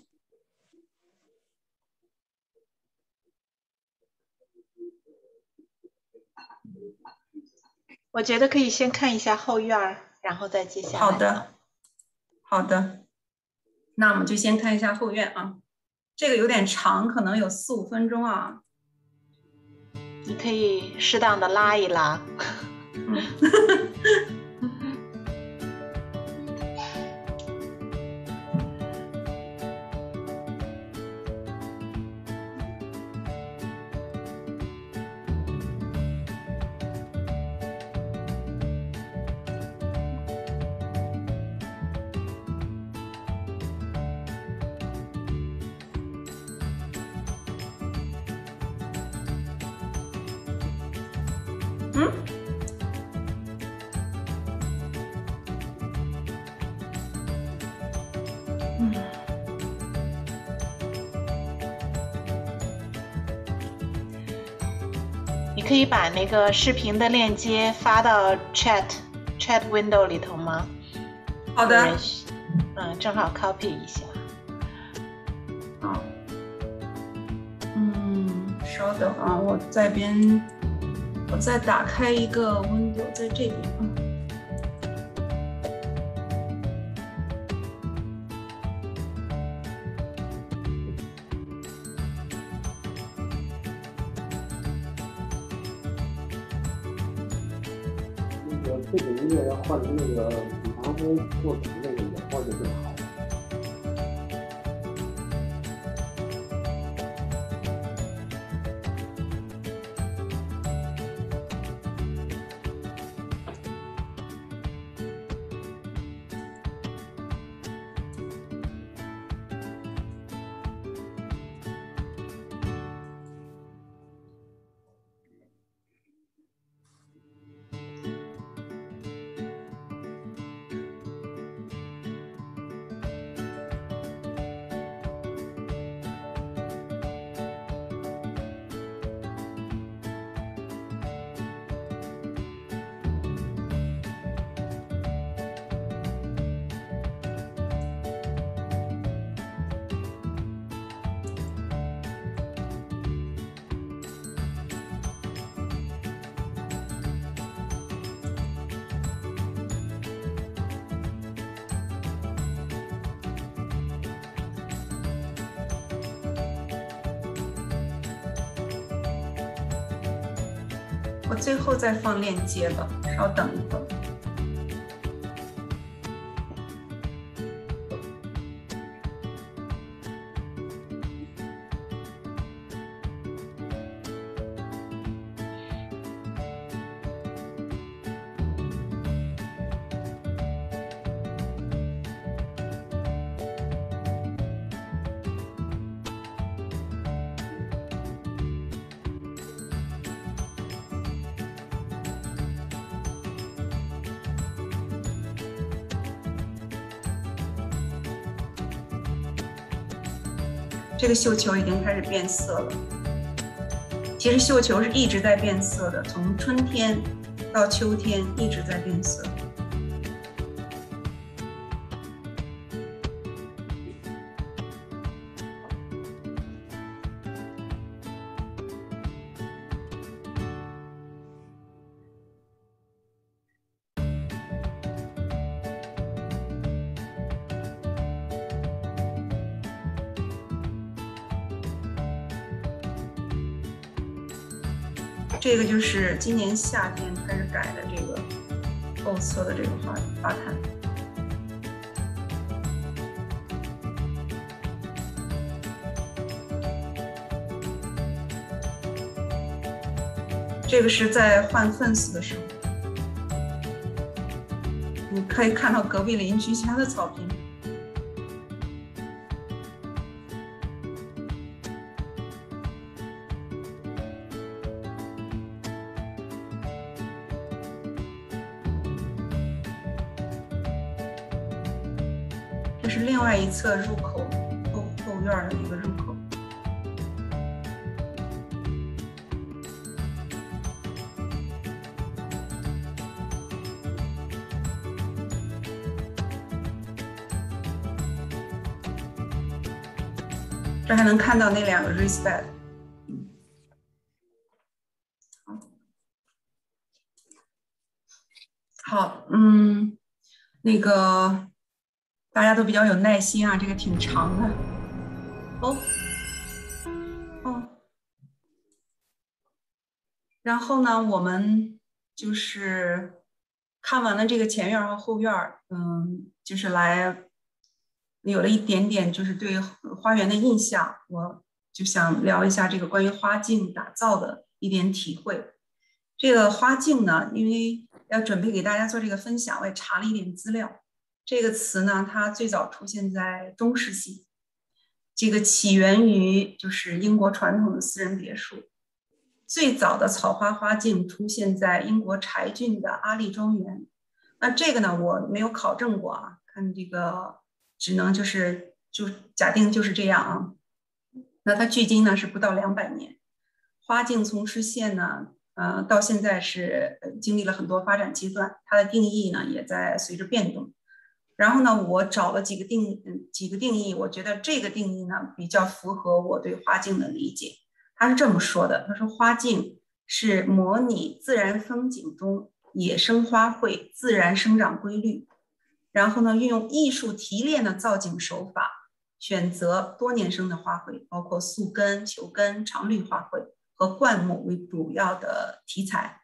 我觉得可以先看一下后院儿，然后再接下来。好的，好的，那我们就先看一下后院啊。这个有点长，可能有四五分钟啊。你可以适当的拉一拉。可 把那个视频的链接发到 chat chat window 里头吗？好的。嗯，正好 copy 一下。好。嗯，稍等啊，我在边，我再打开一个 window 在这边长再放链接吧，稍等。这个绣球已经开始变色了。其实绣球是一直在变色的，从春天到秋天一直在变色。今年夏天开始改的这个后侧的这个花花坛，这个是在换 fence 的时候，你可以看到隔壁邻居家的草坪。侧入口后后院的一个入口。这还能看到那两个 raised bed。好，嗯，那个大家都比较有耐心啊，这个挺长的。哦，哦，然后呢，我们就是看完了这个前院和后院，嗯，就是来。有了一点点就是对花园的印象，我就想聊一下这个关于花镜打造的一点体会。这个花镜呢，因为要准备给大家做这个分享，我也查了一点资料。这个词呢，它最早出现在中世纪，这个起源于就是英国传统的私人别墅。最早的草花花镜出现在英国柴郡的阿利庄园。那这个呢，我没有考证过啊，看这个。只能就是就假定就是这样啊，那它距今呢是不到两百年，花镜从出现呢，呃，到现在是经历了很多发展阶段，它的定义呢也在随着变动。然后呢，我找了几个定嗯几个定义，我觉得这个定义呢比较符合我对花镜的理解。他是这么说的，他说花镜是模拟自然风景中野生花卉自然生长规律。然后呢，运用艺术提炼的造景手法，选择多年生的花卉，包括宿根、球根、常绿花卉和灌木为主要的题材。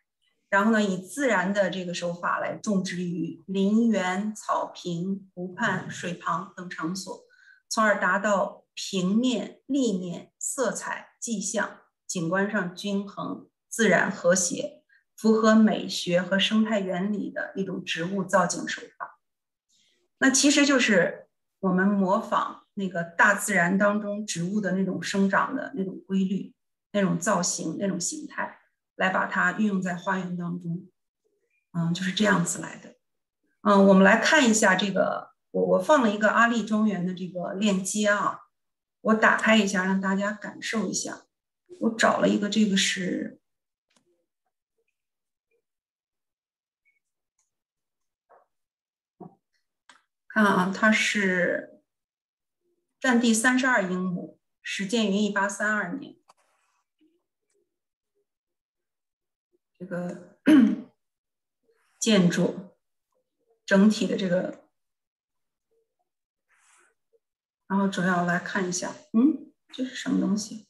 然后呢，以自然的这个手法来种植于林园、草坪、湖畔、水旁等场所，从而达到平面、立面、色彩、迹象、景观上均衡、自然和谐，符合美学和生态原理的一种植物造景手法。那其实就是我们模仿那个大自然当中植物的那种生长的那种规律、那种造型、那种形态，来把它运用在花园当中。嗯，就是这样子来的。嗯，我们来看一下这个，我我放了一个阿丽庄园的这个链接啊，我打开一下，让大家感受一下。我找了一个，这个是。看啊，它是占地三十二英亩，始建于一八三二年。这个 建筑整体的这个，然后主要来看一下，嗯，这是什么东西？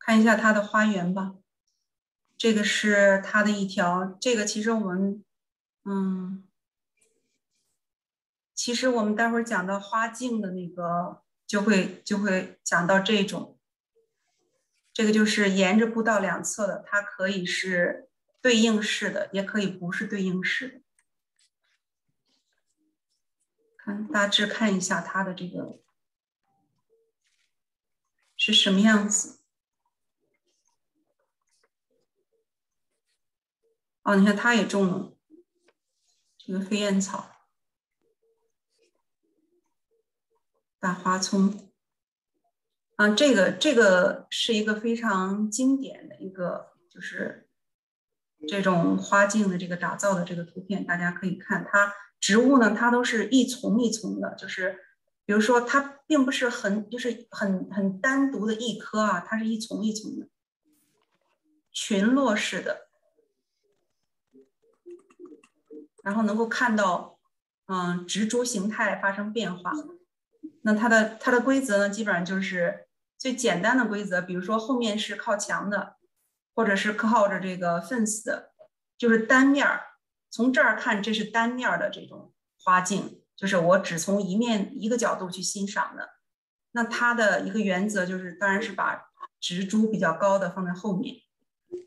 看一下它的花园吧。这个是它的一条，这个其实我们。嗯，其实我们待会儿讲到花镜的那个，就会就会讲到这种，这个就是沿着步道两侧的，它可以是对应式的，也可以不是对应式的。看大致看一下它的这个是什么样子。哦，你看它也种了。这个飞燕草、大花葱，啊，这个这个是一个非常经典的一个，就是这种花镜的这个打造的这个图片，大家可以看它植物呢，它都是一丛一丛的，就是比如说它并不是很就是很很单独的一棵啊，它是一丛一丛的，群落式的。然后能够看到，嗯，植株形态发生变化。那它的它的规则呢，基本上就是最简单的规则，比如说后面是靠墙的，或者是靠着这个 fence 的，就是单面儿。从这儿看，这是单面的这种花镜，就是我只从一面一个角度去欣赏的。那它的一个原则就是，当然是把植株比较高的放在后面，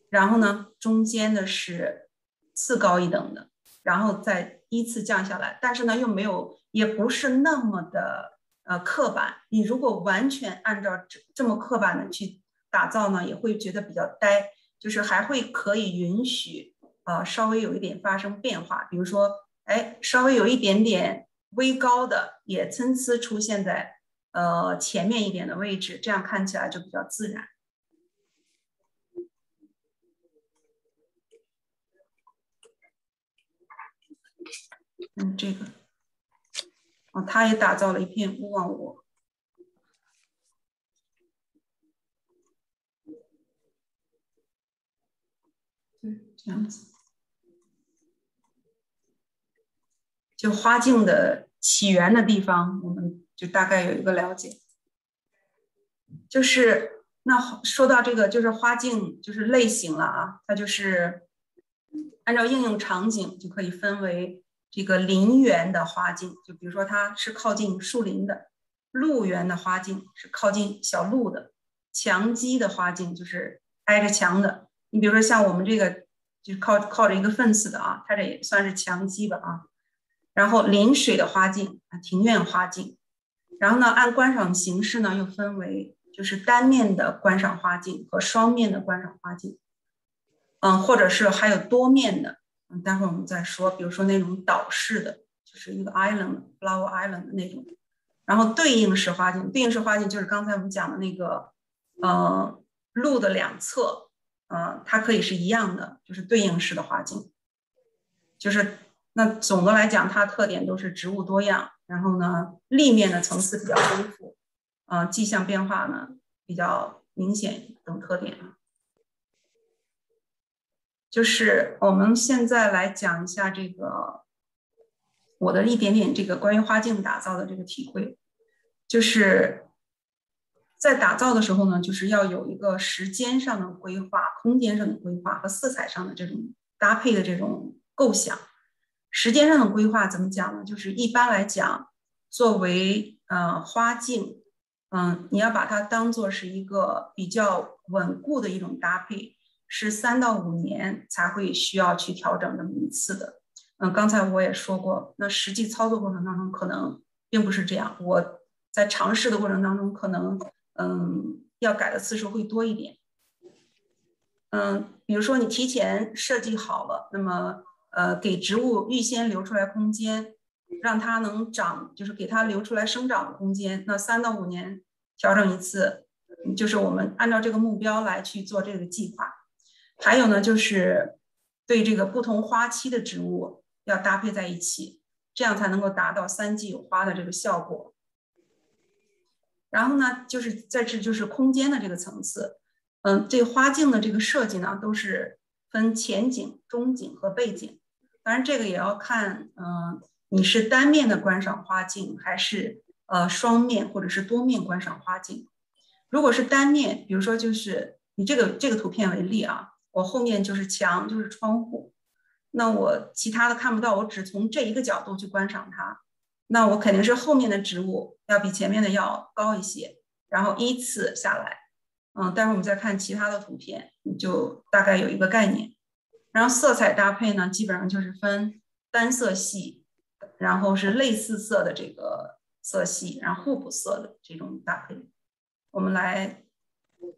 然后呢，中间的是次高一等的，然后再依次降下来。但是呢，又没有，也不是那么的呃刻板。你如果完全按照这这么刻板的去打造呢，也会觉得比较呆。就是还会可以允许呃稍微有一点发生变化，比如说，哎，稍微有一点点微高的也参差出现在。呃，前面一点的位置，这样看起来就比较自然。嗯，这个，哦，他也打造了一片勿忘我。对，这样子，就花镜的起源的地方，我们。就大概有一个了解，就是那说到这个，就是花镜就是类型了啊，它就是按照应用场景就可以分为这个林园的花径，就比如说它是靠近树林的；路园的花径是靠近小路的；墙基的花径就是挨着墙的。你比如说像我们这个就是靠靠着一个 fence 的啊，它这也算是墙基吧啊。然后临水的花径啊，庭院花径。然后呢，按观赏形式呢，又分为就是单面的观赏花径和双面的观赏花径，嗯，或者是还有多面的，待会儿我们再说，比如说那种岛式的，就是一个 island flower island 的那种。然后对应式花镜，对应式花镜就是刚才我们讲的那个，呃，路的两侧，呃，它可以是一样的，就是对应式的花镜，就是那总的来讲，它特点都是植物多样。然后呢，立面的层次比较丰富，啊，迹象变化呢比较明显等特点。就是我们现在来讲一下这个我的一点点这个关于花镜打造的这个体会，就是在打造的时候呢，就是要有一个时间上的规划、空间上的规划和色彩上的这种搭配的这种构想。时间上的规划怎么讲呢？就是一般来讲，作为呃花镜，嗯，你要把它当做是一个比较稳固的一种搭配，是三到五年才会需要去调整这么一次的。嗯，刚才我也说过，那实际操作过程当中可能并不是这样。我在尝试的过程当中，可能嗯要改的次数会多一点。嗯，比如说你提前设计好了，那么。呃，给植物预先留出来空间，让它能长，就是给它留出来生长的空间。那三到五年调整一次，就是我们按照这个目标来去做这个计划。还有呢，就是对这个不同花期的植物要搭配在一起，这样才能够达到三季有花的这个效果。然后呢，就是在这就是空间的这个层次，嗯，这花镜的这个设计呢，都是分前景、中景和背景。当然，这个也要看，嗯，你是单面的观赏花镜，还是呃双面或者是多面观赏花镜。如果是单面，比如说就是以这个这个图片为例啊，我后面就是墙，就是窗户，那我其他的看不到，我只从这一个角度去观赏它，那我肯定是后面的植物要比前面的要高一些，然后依次下来，嗯，待会儿我们再看其他的图片，你就大概有一个概念。然后色彩搭配呢，基本上就是分单色系，然后是类似色的这个色系，然后互补色的这种搭配。我们来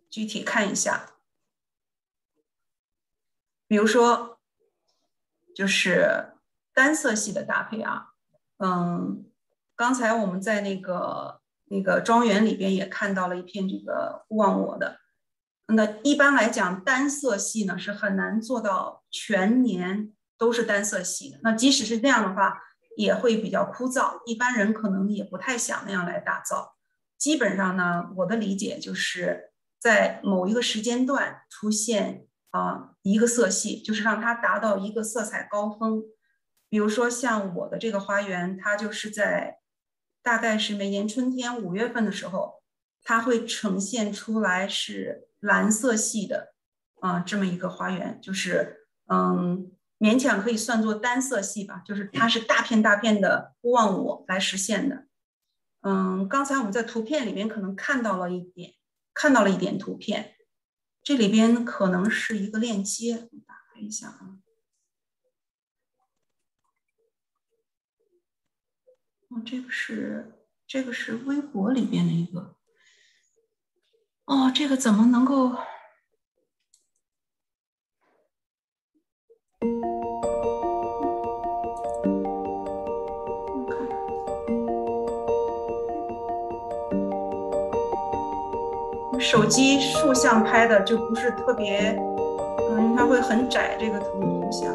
具体看一下，比如说就是单色系的搭配啊，嗯，刚才我们在那个那个庄园里边也看到了一片这个忘我的。那一般来讲，单色系呢是很难做到全年都是单色系的。那即使是那样的话，也会比较枯燥，一般人可能也不太想那样来打造。基本上呢，我的理解就是在某一个时间段出现啊一个色系，就是让它达到一个色彩高峰。比如说像我的这个花园，它就是在大概是每年春天五月份的时候，它会呈现出来是。蓝色系的，啊，这么一个花园，就是，嗯，勉强可以算作单色系吧，就是它是大片大片的勿忘我来实现的，嗯，刚才我们在图片里面可能看到了一点，看到了一点图片，这里边可能是一个链接，打开一下啊。哦，这个是这个是微博里边的一个。哦，这个怎么能够？手机竖向拍的就不是特别，嗯，它会很窄这个图图像。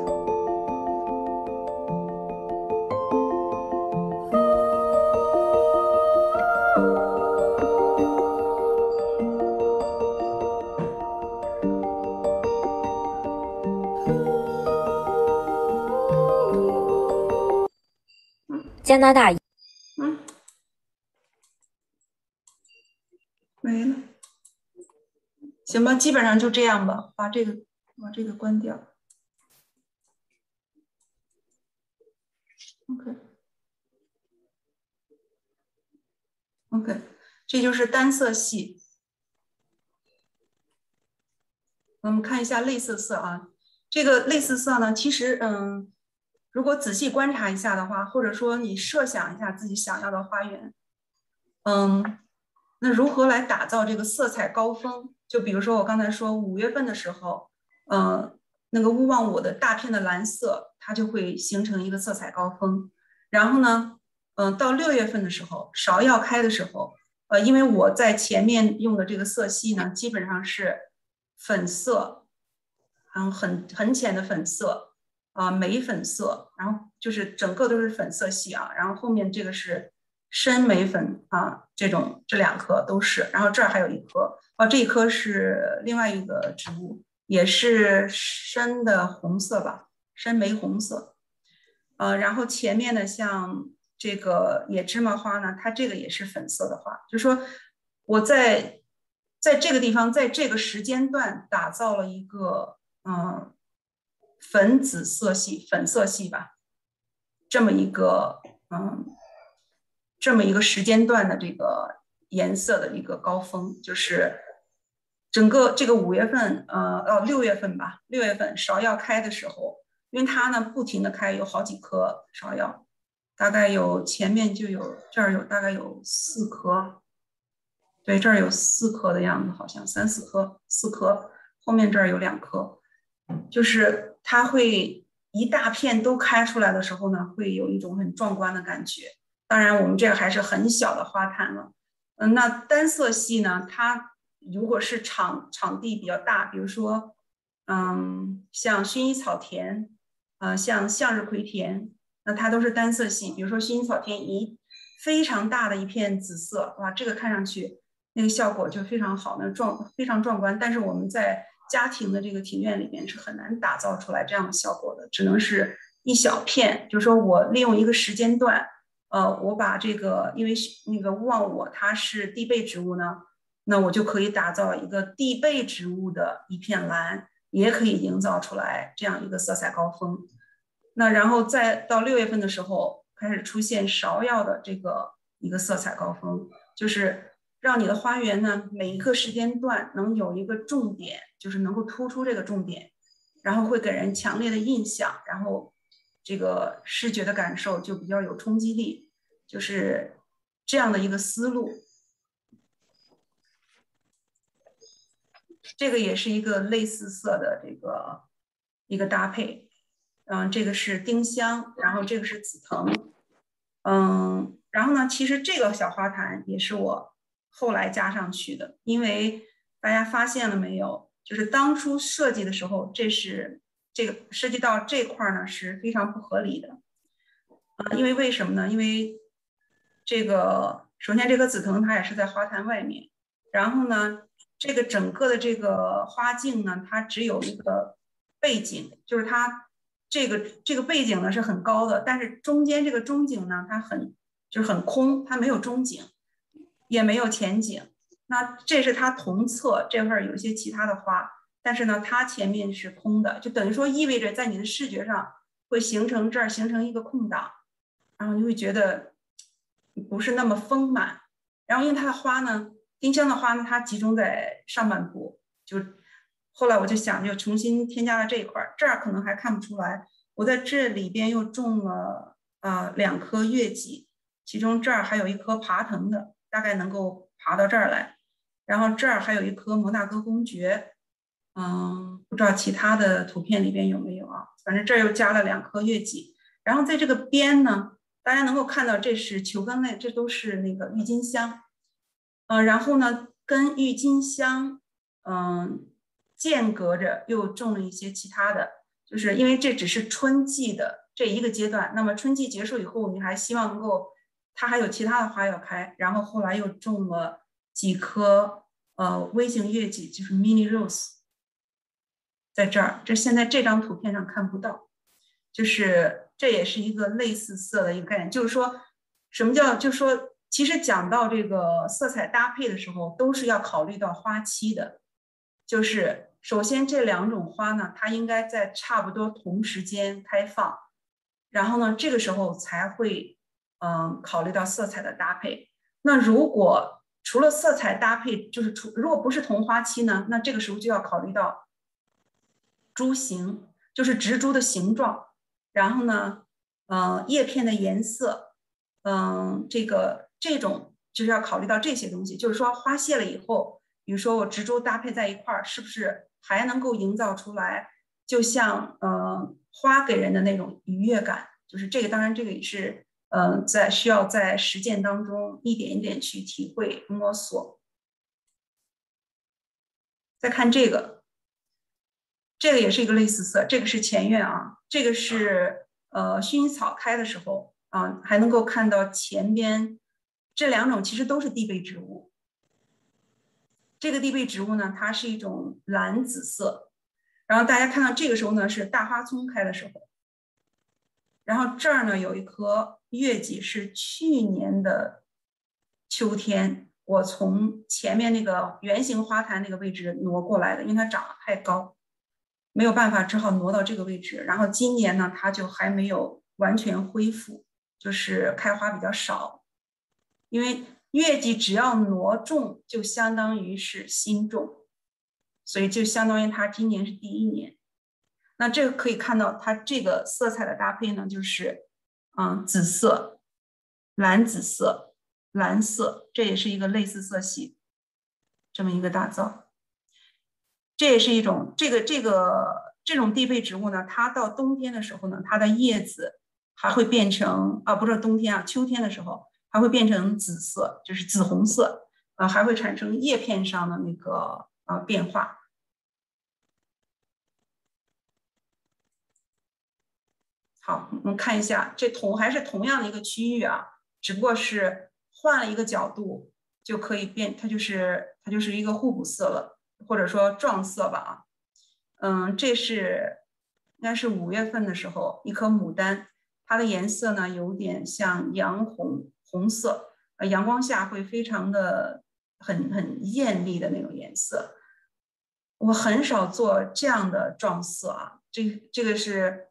加拿大。行吧，基本上就这样吧，把这个把这个关掉。OK，OK，这就是单色系。我们看一下类似色啊，这个类似色呢，其实嗯，如果仔细观察一下的话，或者说你设想一下自己想要的花园，嗯，那如何来打造这个色彩高峰？就比如说我刚才说五月份的时候，嗯，那个勿忘我的大片的蓝色，它就会形成一个色彩高峰。然后呢，嗯，到六月份的时候，芍药开的时候，呃，因为我在前面用的这个色系呢，基本上是粉色，嗯，很很浅的粉色，啊，玫粉色，然后就是整个都是粉色系啊。然后后面这个是深玫粉啊，这种这两颗都是，然后这儿还有一颗。哦，这一颗是另外一个植物，也是深的红色吧，深玫红色。呃，然后前面的像这个野芝麻花呢，它这个也是粉色的花，就是说我在在这个地方，在这个时间段打造了一个嗯粉紫色系、粉色系吧，这么一个嗯这么一个时间段的这个颜色的一个高峰，就是。整个这个五月份，呃，哦，六月份吧，六月份芍药开的时候，因为它呢不停的开，有好几棵芍药，大概有前面就有这儿有大概有四棵，对，这儿有四棵的样子，好像三四棵，四棵，后面这儿有两棵，就是它会一大片都开出来的时候呢，会有一种很壮观的感觉。当然，我们这个还是很小的花坛了，嗯，那单色系呢，它。如果是场场地比较大，比如说，嗯，像薰衣草田，呃，像向日葵田，那它都是单色系。比如说薰衣草田一非常大的一片紫色，哇，这个看上去那个效果就非常好，那壮非常壮观。但是我们在家庭的这个庭院里面是很难打造出来这样的效果的，只能是一小片。就是说我利用一个时间段，呃，我把这个，因为那个勿忘我它是地被植物呢。那我就可以打造一个地被植物的一片蓝，也可以营造出来这样一个色彩高峰。那然后再到六月份的时候，开始出现芍药的这个一个色彩高峰，就是让你的花园呢每一个时间段能有一个重点，就是能够突出这个重点，然后会给人强烈的印象，然后这个视觉的感受就比较有冲击力，就是这样的一个思路。这个也是一个类似色的这个一个搭配，嗯，这个是丁香，然后这个是紫藤，嗯，然后呢，其实这个小花坛也是我后来加上去的，因为大家发现了没有，就是当初设计的时候，这是这个涉及到这块呢是非常不合理的，啊，因为为什么呢？因为这个首先这个紫藤它也是在花坛外面，然后呢。这个整个的这个花径呢，它只有一个背景，就是它这个这个背景呢是很高的，但是中间这个中景呢，它很就是很空，它没有中景，也没有前景。那这是它同侧这块有一些其他的花，但是呢，它前面是空的，就等于说意味着在你的视觉上会形成这儿形成一个空档，然后你会觉得不是那么丰满。然后因为它的花呢。丁香的花呢，它集中在上半部，就后来我就想，就重新添加了这一块儿，这儿可能还看不出来。我在这里边又种了啊两棵月季，其中这儿还有一棵爬藤的，大概能够爬到这儿来。然后这儿还有一棵摩纳哥公爵，嗯，不知道其他的图片里边有没有啊？反正这儿又加了两棵月季。然后在这个边呢，大家能够看到这是球根类，这都是那个郁金香。嗯，然后呢，跟郁金香，嗯，间隔着又种了一些其他的，就是因为这只是春季的这一个阶段。那么春季结束以后，你还希望能够它还有其他的花要开，然后后来又种了几棵呃微型月季，就是 mini rose，在这儿。这现在这张图片上看不到，就是这也是一个类似色的一个概念，就是说什么叫，就说。其实讲到这个色彩搭配的时候，都是要考虑到花期的。就是首先这两种花呢，它应该在差不多同时间开放，然后呢，这个时候才会嗯考虑到色彩的搭配。那如果除了色彩搭配，就是除如果不是同花期呢，那这个时候就要考虑到株形，就是植株的形状，然后呢，嗯，叶片的颜色，嗯，这个。这种就是要考虑到这些东西，就是说花谢了以后，比如说我植株搭配在一块儿，是不是还能够营造出来，就像呃花给人的那种愉悦感？就是这个，当然这个也是嗯在需要在实践当中一点一点去体会摸索。再看这个，这个也是一个类似色，这个是前院啊，这个是呃薰衣草开的时候啊，还能够看到前边。这两种其实都是地被植物。这个地被植物呢，它是一种蓝紫色。然后大家看到这个时候呢，是大花葱开的时候。然后这儿呢有一棵月季，是去年的秋天，我从前面那个圆形花坛那个位置挪过来的，因为它长得太高，没有办法，只好挪到这个位置。然后今年呢，它就还没有完全恢复，就是开花比较少。因为月季只要挪种，就相当于是新种，所以就相当于它今年是第一年。那这个可以看到，它这个色彩的搭配呢，就是嗯，紫色、蓝紫色、蓝色，这也是一个类似色系，这么一个打造。这也是一种这个这个这种地被植物呢，它到冬天的时候呢，它的叶子还会变成啊，不是冬天啊，秋天的时候。还会变成紫色，就是紫红色，啊，还会产生叶片上的那个啊变化。好，我们看一下，这同还是同样的一个区域啊，只不过是换了一个角度就可以变，它就是它就是一个互补色了，或者说撞色吧啊。嗯，这是应该是五月份的时候，一颗牡丹，它的颜色呢有点像洋红。红色，呃，阳光下会非常的很很艳丽的那种颜色。我很少做这样的撞色啊，这这个是，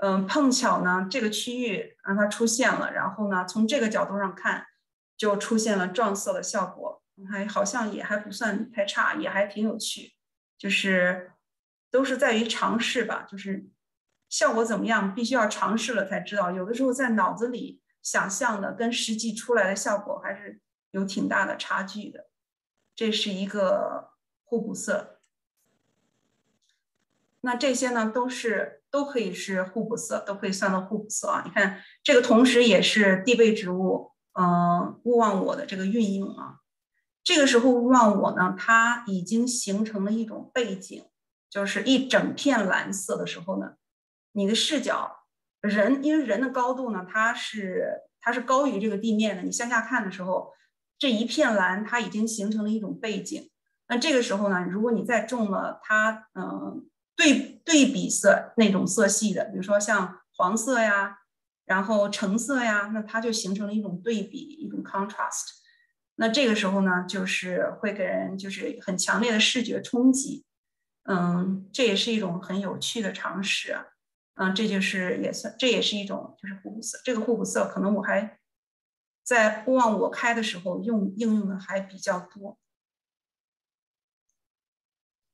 嗯，碰巧呢，这个区域让它出现了，然后呢，从这个角度上看，就出现了撞色的效果，还好像也还不算太差，也还挺有趣，就是都是在于尝试吧，就是效果怎么样，必须要尝试了才知道，有的时候在脑子里。想象的跟实际出来的效果还是有挺大的差距的，这是一个互补色。那这些呢，都是都可以是互补色，都可以算到互补色啊。你看这个，同时也是地被植物，嗯，勿忘我的这个运用啊。这个时候勿忘我呢，它已经形成了一种背景，就是一整片蓝色的时候呢，你的视角。人因为人的高度呢，它是它是高于这个地面的。你向下看的时候，这一片蓝它已经形成了一种背景。那这个时候呢，如果你再种了它，嗯，对对比色那种色系的，比如说像黄色呀，然后橙色呀，那它就形成了一种对比，一种 contrast。那这个时候呢，就是会给人就是很强烈的视觉冲击。嗯，这也是一种很有趣的尝试。嗯，这就是也算，这也是一种就是互补色。这个互补色可能我还在勿忘我开的时候用应用的还比较多。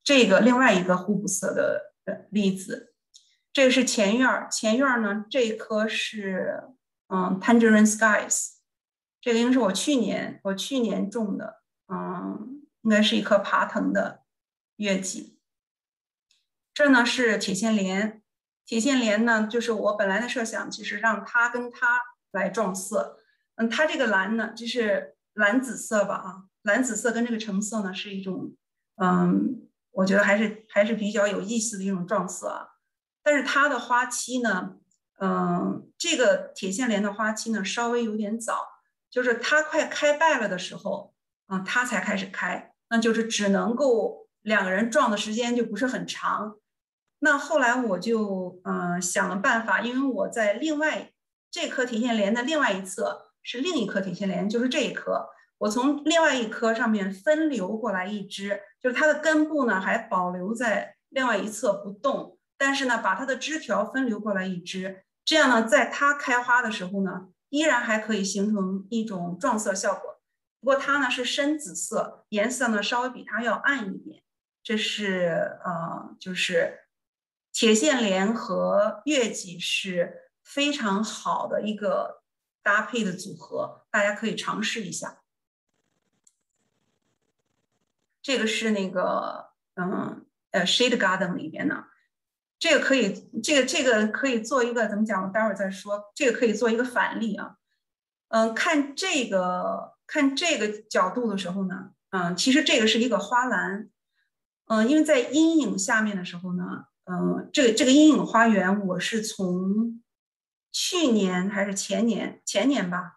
这个另外一个互补色的例子，这个是前院儿，前院儿呢这一棵是嗯 Tangerine Skies，这个应该是我去年我去年种的，嗯，应该是一棵爬藤的月季。这呢是铁线莲，铁线莲呢就是我本来的设想，其实让它跟它来撞色，嗯，它这个蓝呢就是蓝紫色吧啊，蓝紫色跟这个橙色呢是一种嗯。我觉得还是还是比较有意思的一种撞色啊，但是它的花期呢，嗯，这个铁线莲的花期呢稍微有点早，就是它快开败了的时候，啊，它才开始开，那就是只能够两个人撞的时间就不是很长。那后来我就嗯想了办法，因为我在另外这棵铁线莲的另外一侧是另一棵铁线莲，就是这一棵。我从另外一棵上面分流过来一支，就是它的根部呢还保留在另外一侧不动，但是呢把它的枝条分流过来一支，这样呢在它开花的时候呢依然还可以形成一种撞色效果。不过它呢是深紫色，颜色呢稍微比它要暗一点。这是呃就是铁线莲和月季是非常好的一个搭配的组合，大家可以尝试一下。这个是那个，嗯，呃，shade garden 里边的，这个可以，这个这个可以做一个怎么讲？我待会儿再说。这个可以做一个反例啊，嗯，看这个看这个角度的时候呢，嗯，其实这个是一个花篮，嗯，因为在阴影下面的时候呢，嗯，这个这个阴影花园我是从去年还是前年前年吧。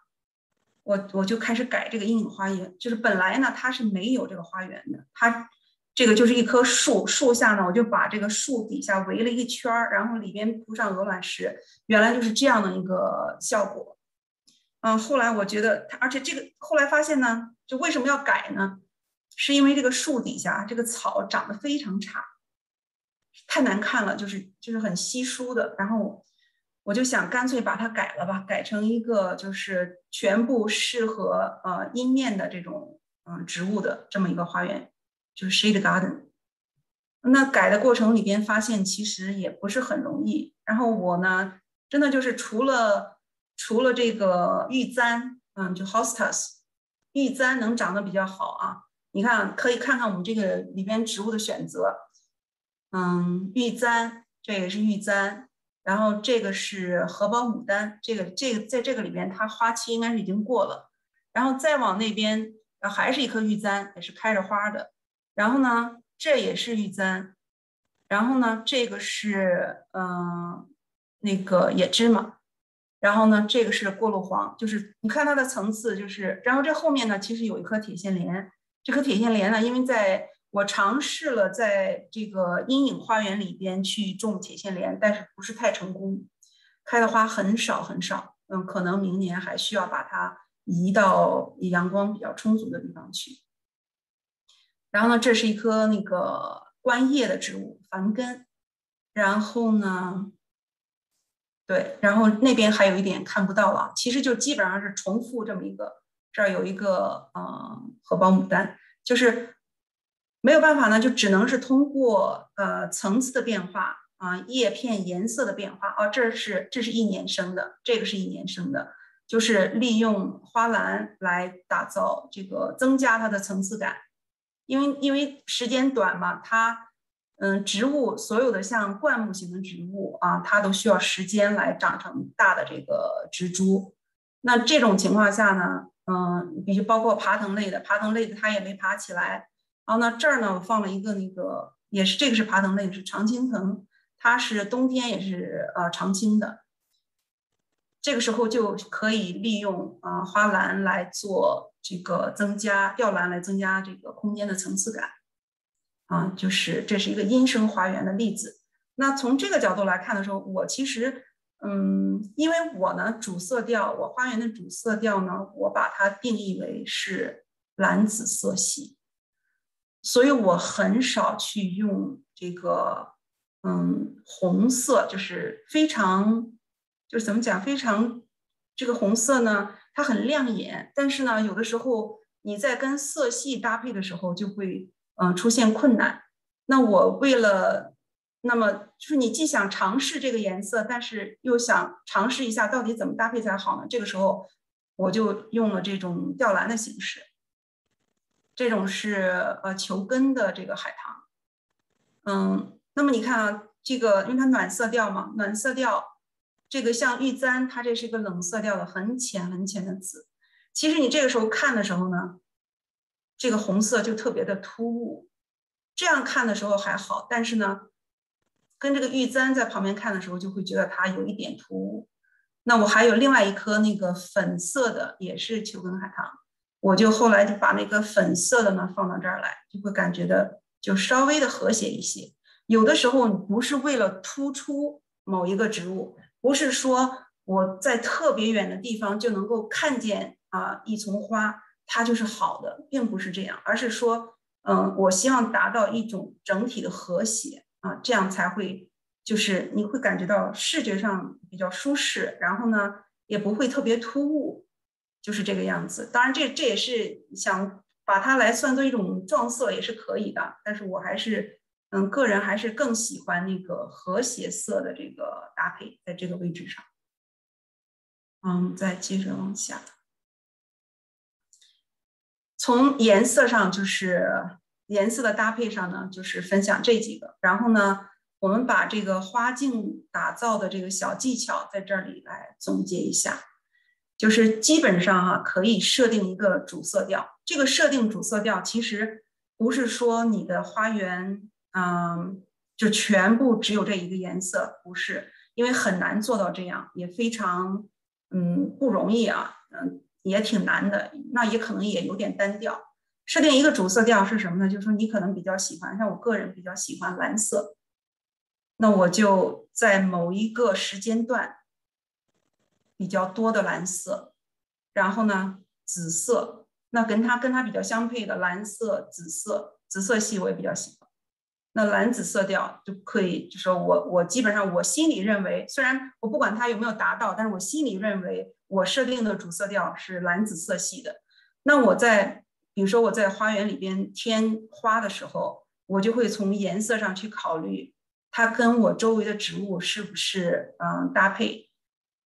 我我就开始改这个阴影花园，就是本来呢它是没有这个花园的，它这个就是一棵树，树下呢我就把这个树底下围了一圈儿，然后里边铺上鹅卵石，原来就是这样的一个效果。嗯，后来我觉得它，而且这个后来发现呢，就为什么要改呢？是因为这个树底下这个草长得非常差，太难看了，就是就是很稀疏的，然后。我就想干脆把它改了吧，改成一个就是全部适合呃阴面的这种嗯植物的这么一个花园，就是 shade garden。那改的过程里边发现其实也不是很容易。然后我呢，真的就是除了除了这个玉簪，嗯，就 hostas，玉簪能长得比较好啊。你看可以看看我们这个里边植物的选择，嗯，玉簪，这也是玉簪。然后这个是荷包牡丹，这个这个在这个里边，它花期应该是已经过了。然后再往那边，还是一颗玉簪，也是开着花的。然后呢，这也是玉簪。然后呢，这个是嗯那个野芝麻。然后呢，这个是过路黄，就是你看它的层次，就是然后这后面呢，其实有一颗铁线莲。这颗铁线莲呢，因为在我尝试了在这个阴影花园里边去种铁线莲，但是不是太成功，开的花很少很少。嗯，可能明年还需要把它移到阳光比较充足的地方去。然后呢，这是一棵那个观叶的植物繁根。然后呢，对，然后那边还有一点看不到了，其实就基本上是重复这么一个。这儿有一个嗯荷包牡丹，就是。没有办法呢，就只能是通过呃层次的变化啊，叶片颜色的变化啊，这是这是一年生的，这个是一年生的，就是利用花篮来打造这个增加它的层次感，因为因为时间短嘛，它嗯植物所有的像灌木型的植物啊，它都需要时间来长成大的这个植株，那这种情况下呢，嗯，比如包括爬藤类的，爬藤类的它也没爬起来。然后呢，这儿呢我放了一个那个，也是这个是爬藤类，是常青藤，它是冬天也是呃常青的。这个时候就可以利用啊花篮来做这个增加吊篮来增加这个空间的层次感，啊，就是这是一个阴生花园的例子。那从这个角度来看的时候，我其实嗯，因为我呢主色调，我花园的主色调呢，我把它定义为是蓝紫色系。所以我很少去用这个，嗯，红色，就是非常，就是怎么讲，非常，这个红色呢，它很亮眼，但是呢，有的时候你在跟色系搭配的时候就会嗯出现困难。那我为了，那么就是你既想尝试这个颜色，但是又想尝试一下到底怎么搭配才好呢？这个时候我就用了这种吊蓝的形式，这种是呃球根的这个海棠，嗯，那么你看啊，这个因为它暖色调嘛，暖色调，这个像玉簪，它这是一个冷色调的很浅很浅的紫，其实你这个时候看的时候呢，这个红色就特别的突兀。这样看的时候还好，但是呢，跟这个玉簪在旁边看的时候，就会觉得它有一点突兀。那我还有另外一颗那个粉色的，也是球根海棠，我就后来就把那个粉色的呢放到这儿来，就会感觉的就稍微的和谐一些。有的时候你不是为了突出某一个植物，不是说我在特别远的地方就能够看见啊一丛花，它就是好的，并不是这样，而是说。嗯，我希望达到一种整体的和谐啊，这样才会就是你会感觉到视觉上比较舒适，然后呢也不会特别突兀，就是这个样子。当然，这这也是想把它来算作一种撞色也是可以的，但是我还是嗯个人还是更喜欢那个和谐色的这个搭配，在这个位置上。嗯，再接着往下。从颜色上，就是颜色的搭配上呢，就是分享这几个。然后呢，我们把这个花镜打造的这个小技巧在这里来总结一下，就是基本上哈可以设定一个主色调。这个设定主色调其实不是说你的花园嗯就全部只有这一个颜色，不是，因为很难做到这样，也非常嗯不容易啊，嗯。也挺难的，那也可能也有点单调。设定一个主色调是什么呢？就是说你可能比较喜欢，像我个人比较喜欢蓝色，那我就在某一个时间段比较多的蓝色，然后呢，紫色，那跟它跟它比较相配的蓝色、紫色、紫色系我也比较喜欢。那蓝紫色调就可以，就说我我基本上我心里认为，虽然我不管它有没有达到，但是我心里认为我设定的主色调是蓝紫色系的。那我在比如说我在花园里边添花的时候，我就会从颜色上去考虑它跟我周围的植物是不是嗯搭配，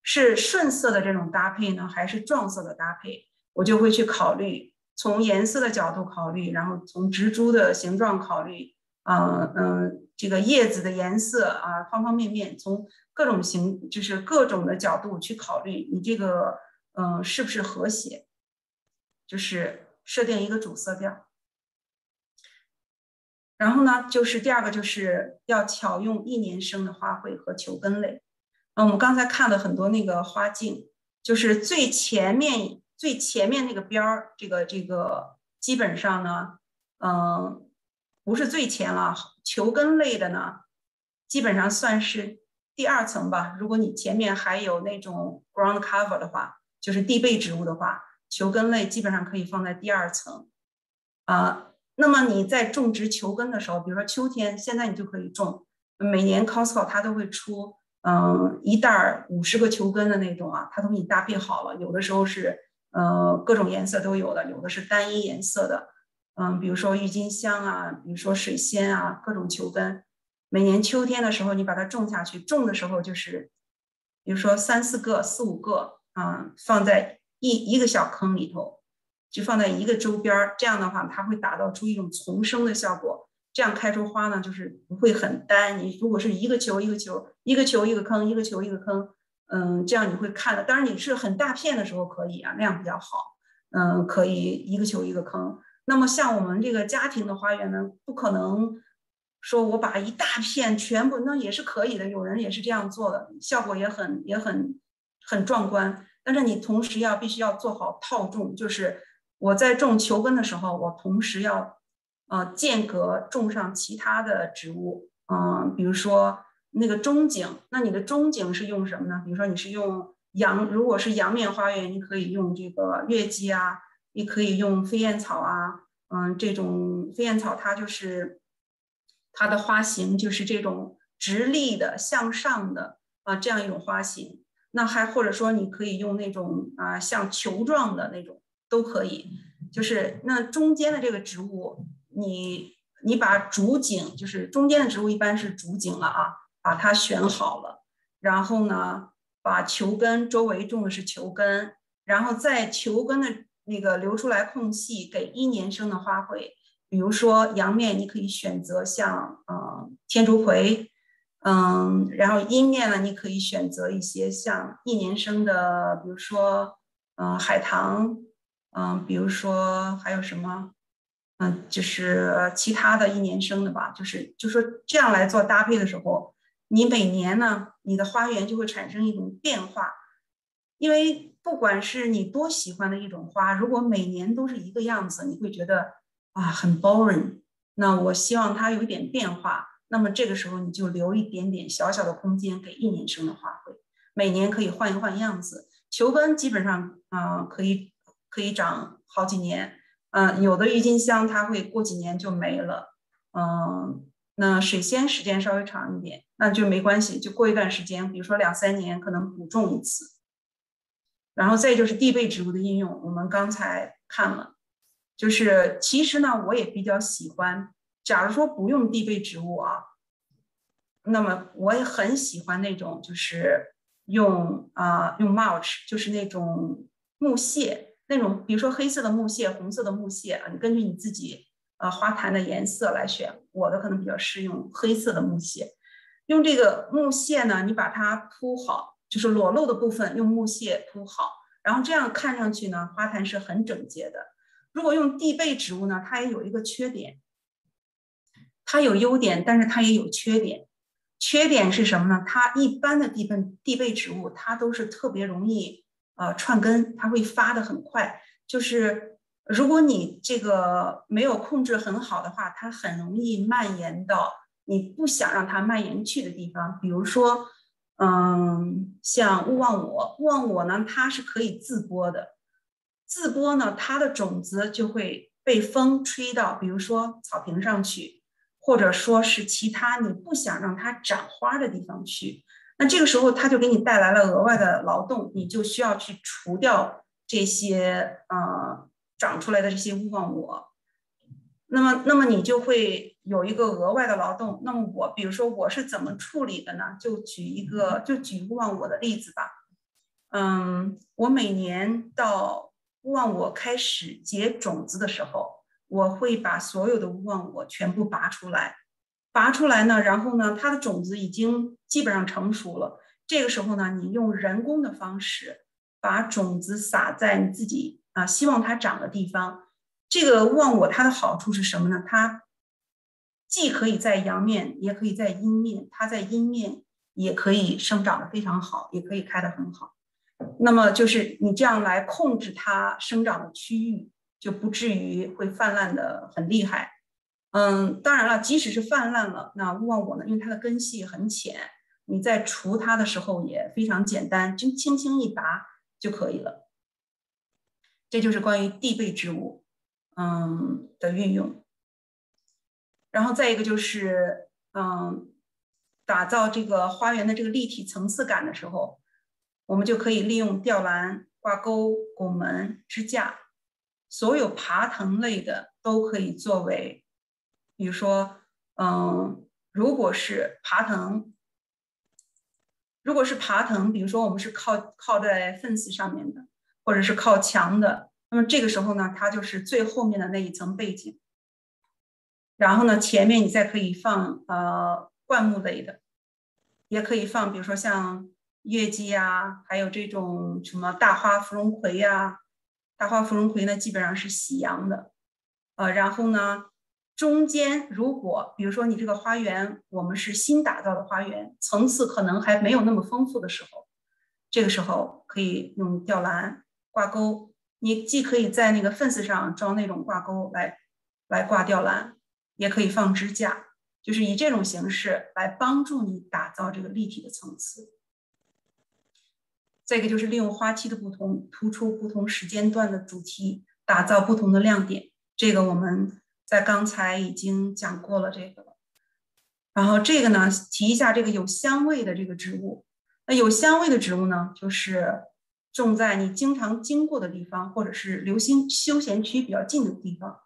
是顺色的这种搭配呢，还是撞色的搭配？我就会去考虑从颜色的角度考虑，然后从植株的形状考虑。嗯嗯，这个叶子的颜色啊，方方面面，从各种形，就是各种的角度去考虑，你这个嗯是不是和谐，就是设定一个主色调。然后呢，就是第二个就是要巧用一年生的花卉和球根类。嗯，我们刚才看了很多那个花镜，就是最前面最前面那个边儿，这个这个基本上呢，嗯。不是最前了，球根类的呢，基本上算是第二层吧。如果你前面还有那种 ground cover 的话，就是地被植物的话，球根类基本上可以放在第二层。啊，那么你在种植球根的时候，比如说秋天，现在你就可以种。每年 Costco 它都会出，嗯，一袋五十个球根的那种啊，它都给你搭配好了。有的时候是，呃，各种颜色都有的，有的是单一颜色的。嗯，比如说郁金香啊，比如说水仙啊，各种球根，每年秋天的时候你把它种下去，种的时候就是，比如说三四个、四五个啊，放在一一个小坑里头，就放在一个周边儿，这样的话它会打造出一种丛生的效果，这样开出花呢就是不会很单。你如果是一个球一个球，一个球一个坑，一个球一个坑，嗯，这样你会看的。当然你是很大片的时候可以啊，那样比较好，嗯，可以一个球一个坑。那么像我们这个家庭的花园呢，不可能说我把一大片全部，那也是可以的，有人也是这样做的，效果也很也很很壮观。但是你同时要必须要做好套种，就是我在种球根的时候，我同时要呃间隔种上其他的植物，嗯，比如说那个中景，那你的中景是用什么呢？比如说你是用阳，如果是阳面花园，你可以用这个月季啊。你可以用飞燕草啊，嗯，这种飞燕草它就是它的花型就是这种直立的向上的啊，这样一种花型。那还或者说你可以用那种啊像球状的那种都可以，就是那中间的这个植物，你你把主景就是中间的植物一般是主景了啊，把它选好了，然后呢把球根周围种的是球根，然后在球根的那个留出来空隙给一年生的花卉，比如说阳面你可以选择像呃天竺葵。嗯，然后阴面呢，你可以选择一些像一年生的，比如说，嗯，海棠，嗯，比如说还有什么，嗯，就是其他的一年生的吧，就是就说这样来做搭配的时候，你每年呢，你的花园就会产生一种变化，因为不管是你多喜欢的一种花，如果每年都是一个样子，你会觉得啊很 boring。那我希望它有一点变化。那么这个时候你就留一点点小小的空间给一年生的花卉，每年可以换一换样子。球根基本上啊可以可以长好几年，嗯，有的郁金香它会过几年就没了，嗯，那水仙时间稍微长一点，那就没关系，就过一段时间，比如说两三年可能补种一次。然后再就是地被植物的应用，我们刚才看了，就是其实呢我也比较喜欢。假如说不用地被植物啊，那么我也很喜欢那种，就是用啊用 mulch，就是那种木屑，那种比如说黑色的木屑、红色的木屑啊，你根据你自己呃花坛的颜色来选。我的可能比较适用黑色的木屑，用这个木屑呢，你把它铺好，就是裸露的部分用木屑铺好，然后这样看上去呢，花坛是很整洁的。如果用地被植物呢，它也有一个缺点。它有优点，但是它也有缺点。缺点是什么呢？它一般的地被地被植物，它都是特别容易呃串根，它会发的很快。就是如果你这个没有控制很好的话，它很容易蔓延到你不想让它蔓延去的地方。比如说，嗯，像勿忘我，勿忘我呢，它是可以自播的。自播呢，它的种子就会被风吹到，比如说草坪上去。或者说是其他你不想让它长花的地方去，那这个时候它就给你带来了额外的劳动，你就需要去除掉这些呃长出来的这些勿忘我。那么，那么你就会有一个额外的劳动。那么我比如说我是怎么处理的呢？就举一个，就举勿忘我的例子吧。嗯，我每年到勿忘我开始结种子的时候。我会把所有的勿忘我全部拔出来，拔出来呢，然后呢，它的种子已经基本上成熟了。这个时候呢，你用人工的方式把种子撒在你自己啊希望它长的地方。这个勿忘我它的好处是什么呢？它既可以在阳面，也可以在阴面。它在阴面也可以生长的非常好，也可以开得很好。那么就是你这样来控制它生长的区域。就不至于会泛滥的很厉害，嗯，当然了，即使是泛滥了，那勿忘我呢，因为它的根系很浅，你在除它的时候也非常简单，就轻轻一拔就可以了。这就是关于地被植物，嗯的运用。然后再一个就是，嗯，打造这个花园的这个立体层次感的时候，我们就可以利用吊篮、挂钩、拱门、支架。所有爬藤类的都可以作为，比如说，嗯，如果是爬藤，如果是爬藤，比如说我们是靠靠在 fence 上面的，或者是靠墙的，那么这个时候呢，它就是最后面的那一层背景。然后呢，前面你再可以放呃灌木类的，也可以放，比如说像月季啊，还有这种什么大花芙蓉葵呀。大花芙蓉葵呢，基本上是喜阳的，呃，然后呢，中间如果比如说你这个花园，我们是新打造的花园，层次可能还没有那么丰富的时候，这个时候可以用吊篮挂钩，你既可以在那个 fence 上装那种挂钩来来挂吊篮，也可以放支架，就是以这种形式来帮助你打造这个立体的层次。再一个就是利用花期的不同，突出不同时间段的主题，打造不同的亮点。这个我们在刚才已经讲过了这个。然后这个呢，提一下这个有香味的这个植物。那有香味的植物呢，就是种在你经常经过的地方，或者是流行休闲区比较近的地方。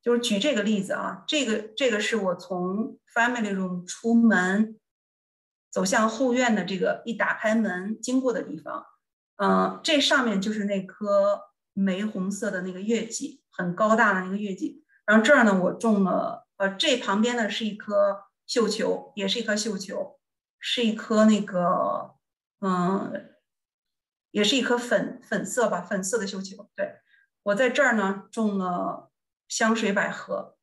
就是举这个例子啊，这个这个是我从 family room 出门，走向后院的这个一打开门经过的地方，嗯，这上面就是那棵玫红色的那个月季，很高大的那个月季。然后这儿呢，我种了，呃，这旁边呢是一棵绣球，也是一棵绣球，是一棵那个，嗯，也是一颗粉粉色吧，粉色的绣球。对我在这儿呢种了。香水百合，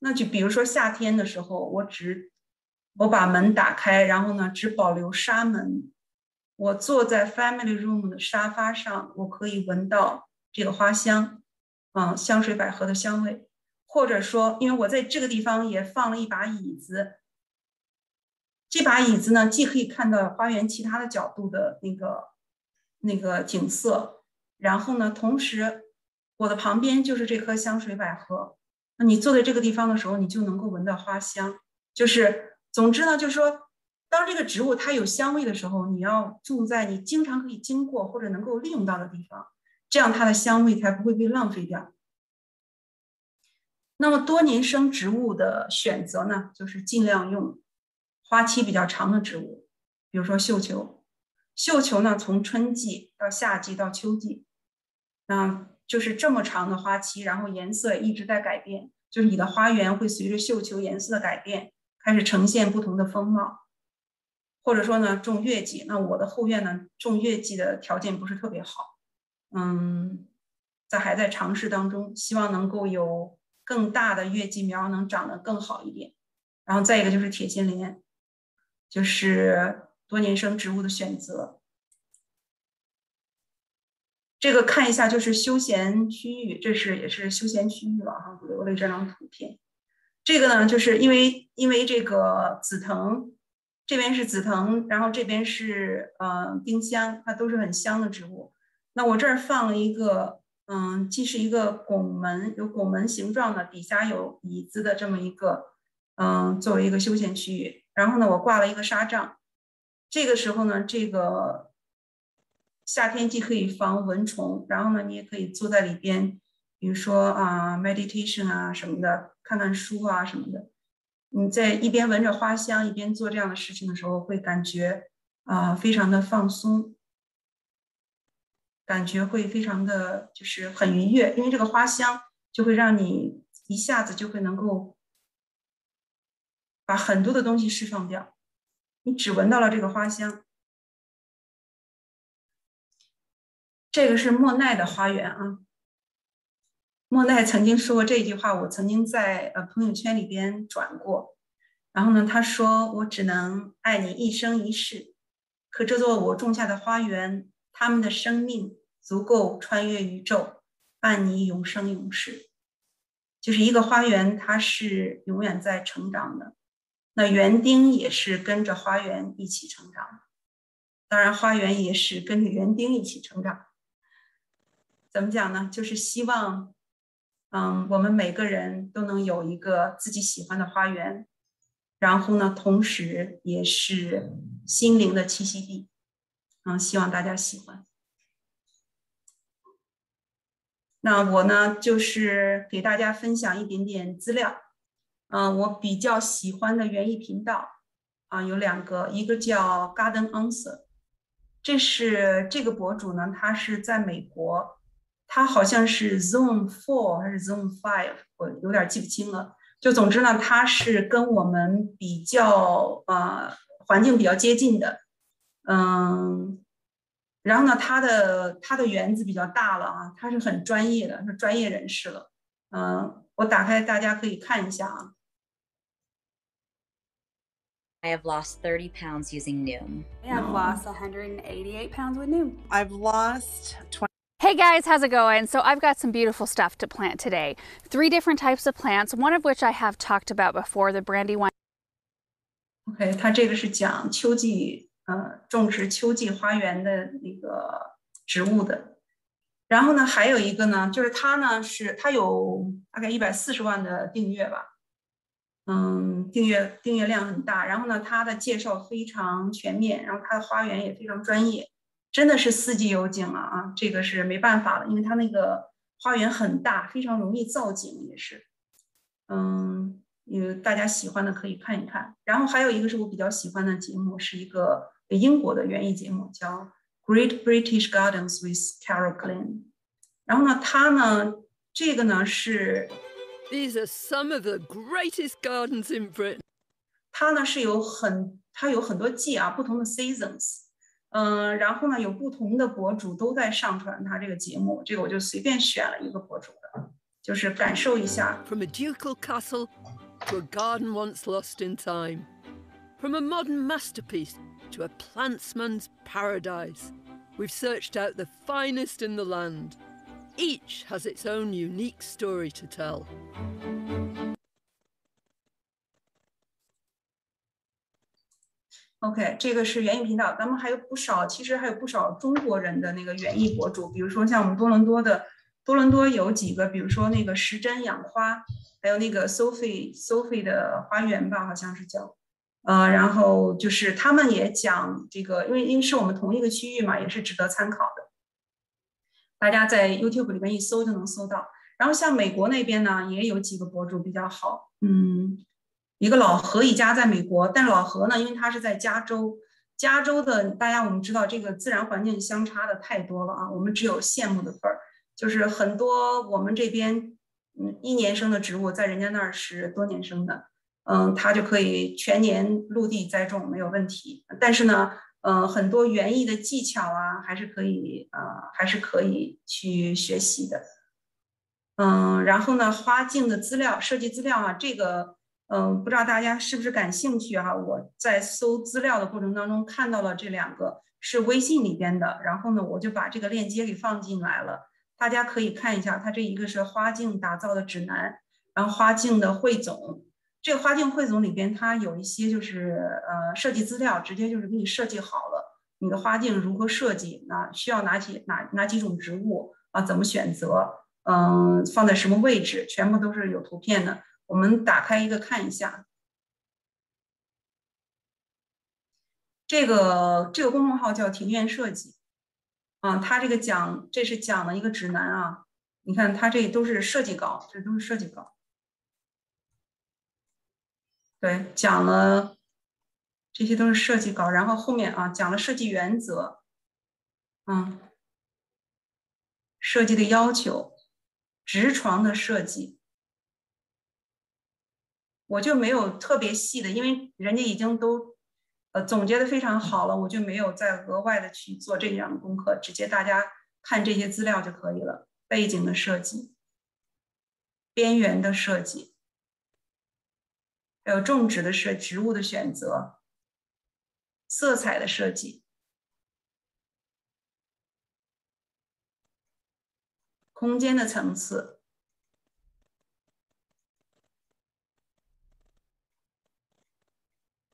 那就比如说夏天的时候，我只我把门打开，然后呢，只保留纱门，我坐在 family room 的沙发上，我可以闻到这个花香，嗯，香水百合的香味，或者说，因为我在这个地方也放了一把椅子，这把椅子呢，既可以看到花园其他的角度的那个那个景色，然后呢，同时。我的旁边就是这棵香水百合，那你坐在这个地方的时候，你就能够闻到花香。就是，总之呢，就是说，当这个植物它有香味的时候，你要种在你经常可以经过或者能够利用到的地方，这样它的香味才不会被浪费掉。那么多年生植物的选择呢，就是尽量用花期比较长的植物，比如说绣球。绣球呢，从春季到夏季到秋季，那。就是这么长的花期，然后颜色一直在改变，就是你的花园会随着绣球颜色的改变，开始呈现不同的风貌。或者说呢，种月季，那我的后院呢，种月季的条件不是特别好，嗯，在还在尝试当中，希望能够有更大的月季苗能长得更好一点。然后再一个就是铁线莲，就是多年生植物的选择。这个看一下就是休闲区域，这是也是休闲区域了哈，留了这张图片。这个呢，就是因为因为这个紫藤，这边是紫藤，然后这边是呃丁香，它都是很香的植物。那我这儿放了一个，嗯，既是一个拱门，有拱门形状的，底下有椅子的这么一个，嗯，作为一个休闲区域。然后呢，我挂了一个纱帐。这个时候呢，这个。夏天既可以防蚊虫，然后呢，你也可以坐在里边，比如说啊，meditation 啊什么的，看看书啊什么的。你在一边闻着花香，一边做这样的事情的时候，会感觉啊非常的放松，感觉会非常的就是很愉悦，因为这个花香就会让你一下子就会能够把很多的东西释放掉，你只闻到了这个花香。这个是莫奈的花园啊。莫奈曾经说过这句话，我曾经在呃朋友圈里边转过。然后呢，他说：“我只能爱你一生一世，可这座我种下的花园，他们的生命足够穿越宇宙，伴你永生永世。”就是一个花园，它是永远在成长的。那园丁也是跟着花园一起成长，当然花园也是跟着园丁一起成长。怎么讲呢？就是希望，嗯，我们每个人都能有一个自己喜欢的花园，然后呢，同时也是心灵的栖息地。嗯，希望大家喜欢。那我呢，就是给大家分享一点点资料。嗯，我比较喜欢的园艺频道啊，有两个，一个叫 Garden Answer，这是这个博主呢，他是在美国。他好像是 Zone Four 还是 Zone Five，我有点记不清了。就总之呢，他是跟我们比较呃环境比较接近的，嗯，然后呢，他的他的园子比较大了啊，他是很专业的，是专业人士了。嗯，我打开，大家可以看一下啊。I have lost 30 pounds using Noom. I have lost 188 pounds with Noom. I've lost 20. Hey guys, how's it going? So I've got some beautiful stuff to plant today. Three different types of plants, one of which I have talked about before, the brandywine. OK，它这个是讲秋季呃种植秋季花园的那个植物的。然后呢，还有一个呢，就是它呢是它有大概一百四十万的订阅吧。 嗯，订阅订阅量很大。然后呢，它的介绍非常全面，然后它的花园也非常专业，真的是四季有景了啊！这个是没办法的，因为它那个花园很大，非常容易造景也是。嗯，有大家喜欢的可以看一看。然后还有一个是我比较喜欢的节目，是一个英国的园艺节目，叫。Great British Gardens with Carol Klein。然后呢，它呢，这个呢是 These are some of the greatest gardens in Britain。它呢是有很，它有很多季啊，不同的 seasons。嗯，然后呢，有不同的博主都在上传它这个节目，这个我就随便选了一个博主的，就是感受一下。From a ducal castle to a garden once lost in time, from a modern masterpiece to a plantsman's paradise. We've searched out the finest in the land. Each has its own unique story to tell. OK，这个是园艺频道，咱们还有不少，其实还有不少中国人的那个园艺博主，比如说像我们多伦多的，多伦多有几个，比如说那个时针养花，还有那个 Sophie Sophie 的花园吧，好像是叫。呃，然后就是他们也讲这个，因为因为是我们同一个区域嘛，也是值得参考。大家在 YouTube 里面一搜就能搜到。然后像美国那边呢，也有几个博主比较好。嗯，一个老何一家在美国，但老何呢，因为他是在加州，加州的大家我们知道这个自然环境相差的太多了啊，我们只有羡慕的份儿。就是很多我们这边嗯一年生的植物，在人家那儿是多年生的。嗯，它就可以全年陆地栽种没有问题。但是呢，嗯，很多园艺的技巧啊，还是可以呃，还是可以去学习的。嗯，然后呢，花镜的资料、设计资料啊，这个嗯，不知道大家是不是感兴趣哈？我在搜资料的过程当中看到了这两个是微信里边的，然后呢，我就把这个链接给放进来了，大家可以看一下。它这一个是花镜打造的指南，然后花镜的汇总。这个花镜汇总里边，它有一些就是呃设计资料，直接就是给你设计好了。你的花镜如何设计？那需要哪几哪哪几种植物啊？怎么选择？嗯，放在什么位置？全部都是有图片的。我们打开一个看一下。这个这个公众号叫庭院设计，啊，它这个讲这是讲了一个指南啊。你看它这都是设计稿，这都是设计稿。对，讲了，这些都是设计稿，然后后面啊讲了设计原则，嗯，设计的要求，直床的设计，我就没有特别细的，因为人家已经都呃总结的非常好了，我就没有再额外的去做这样的功课，直接大家看这些资料就可以了。背景的设计，边缘的设计。还有种植的设植物的选择，色彩的设计，空间的层次，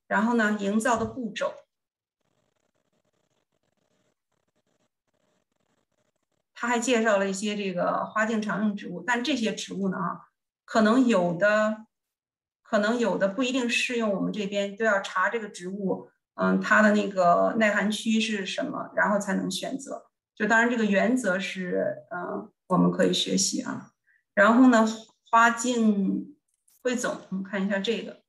然后呢，营造的步骤，他还介绍了一些这个花镜常用植物，但这些植物呢，啊，可能有的。可能有的不一定适用，我们这边都要查这个植物，嗯，它的那个耐寒区是什么，然后才能选择。就当然这个原则是，嗯，我们可以学习啊。然后呢，花镜汇总，我们看一下这个，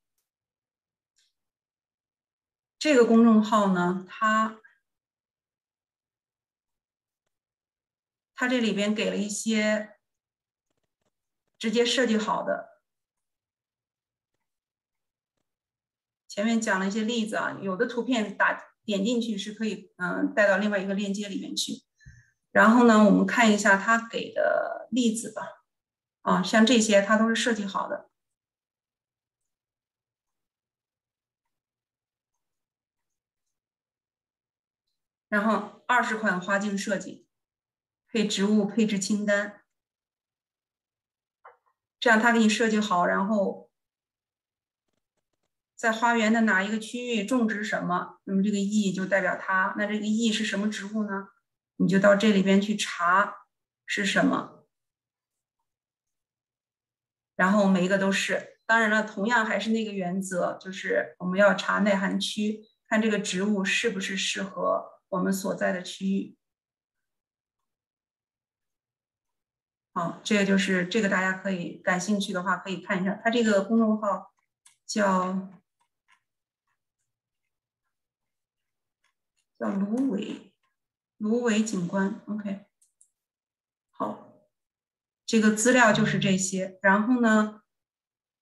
这个公众号呢，它它这里边给了一些直接设计好的。前面讲了一些例子啊，有的图片打点进去是可以，嗯，带到另外一个链接里面去。然后呢，我们看一下他给的例子吧。啊，像这些它都是设计好的。然后二十款花镜设计，配植物配置清单，这样他给你设计好，然后。在花园的哪一个区域种植什么？那么这个 E 就代表它。那这个 E 是什么植物呢？你就到这里边去查是什么，然后每一个都是。当然了，同样还是那个原则，就是我们要查耐寒区，看这个植物是不是适合我们所在的区域。好，这个就是这个，大家可以感兴趣的话可以看一下，它这个公众号叫叫芦苇芦苇景观。OK，好，这个资料就是这些。然后呢，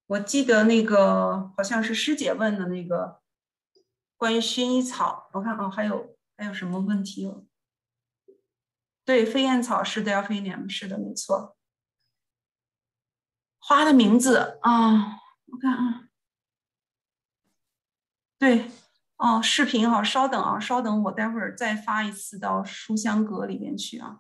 我记得那个好像是师姐问的那个关于薰衣草，我看啊，还有还有什么问题？对，飞燕草是 Delphinium，是的，没错。花的名字啊，我看啊，对，哦，视频哈，稍等啊，稍等，我待会儿再发一次到书香阁里面去啊。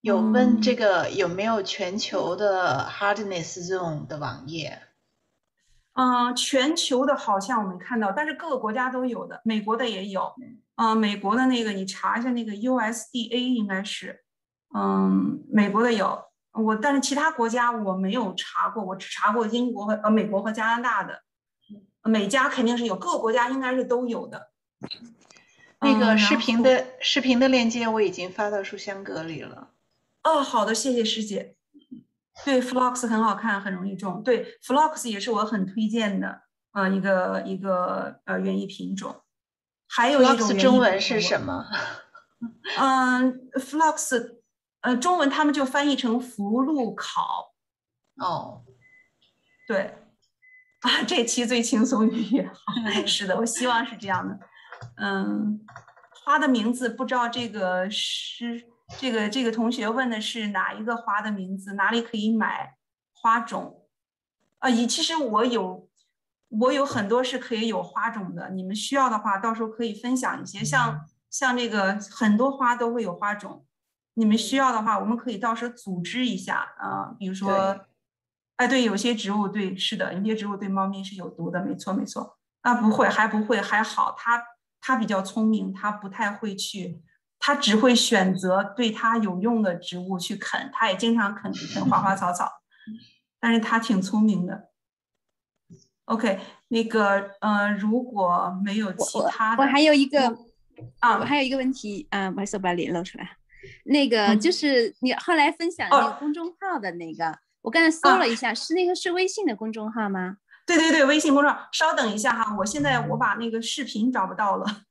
有问这个有没有全球的 Hardness Zone 的网页？嗯，全球的好像我们看到，但是各个国家都有的，美国的也有。嗯，美国的那个你查一下，那个 USDA 应该是，嗯，美国的有我，但是其他国家我没有查过，我只查过英国和呃美国和加拿大的，每家肯定是有，各个国家应该是都有的。那个视频的视频的链接我已经发到书香阁里了。哦，好的，谢谢师姐。对，Flux 很好看，很容易种。对，Flux 也是我很推荐的，呃，一个一个呃园艺品种。还有一种中文是什么？嗯，Flux，呃，中文他们就翻译成福禄考。哦，对，啊，这期最轻松愉悦。是的，我希望是这样的。嗯，花的名字不知道这个是这个这个同学问的是哪一个花的名字？哪里可以买花种？啊，以其实我有。我有很多是可以有花种的，你们需要的话，到时候可以分享一些。像像这个很多花都会有花种，你们需要的话，我们可以到时候组织一下啊。比如说，哎，对，有些植物，对，是的，有些植物对猫咪是有毒的，没错没错。啊，不会，还不会，还好，它它比较聪明，它不太会去，它只会选择对它有用的植物去啃，它也经常啃啃花花草草，但是它挺聪明的。OK，那个，呃，如果没有其他的，我还有一个啊，我还有一个问题，嗯，我还是把脸露出来。那个就是你后来分享那个公众号的那个，我刚才搜了一下，是那个是微信的公众号吗？对对对，微信公众号。稍等一下哈，我现在我把那个视频找不到了。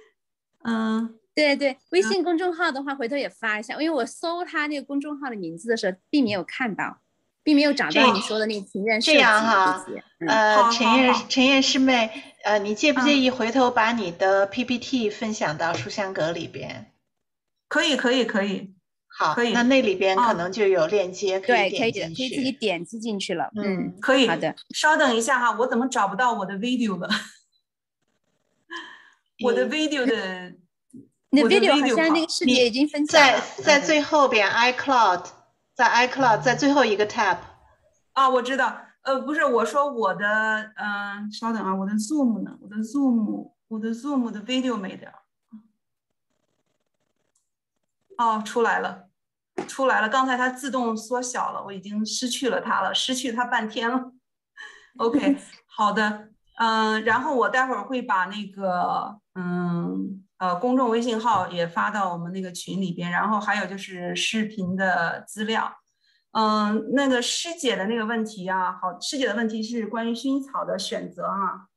嗯，对对，微信公众号的话，回头也发一下，因为我搜他那个公众号的名字的时候，并没有看到。并没有找到你说的那个情人这样哈，呃，陈燕陈燕师妹，呃，你介不介意回头把你的 PPT 分享到书香阁里边？可以，可以，可以。好，可以。那那里边可能就有链接可以点进去，可以自己点击进去了。嗯，可以。好的，稍等一下哈，我怎么找不到我的 video 了？我的 video 的，那 video 好像那个视频已经分在在最后边 iCloud。在 iCloud，在最后一个 tab。啊，我知道。呃，不是，我说我的，嗯，稍等啊，我的 Zoom 呢？我的 Zoom，我的 Zoom 的 video 没的。哦，出来了，出来了。刚才它自动缩小了，我已经失去了它了，失去它半天了。OK，好的。嗯，然后我待会儿会把那个，嗯。呃，公众微信号也发到我们那个群里边，然后还有就是视频的资料。嗯，那个师姐的那个问题啊，好，师姐的问题是关于薰衣草的选择啊。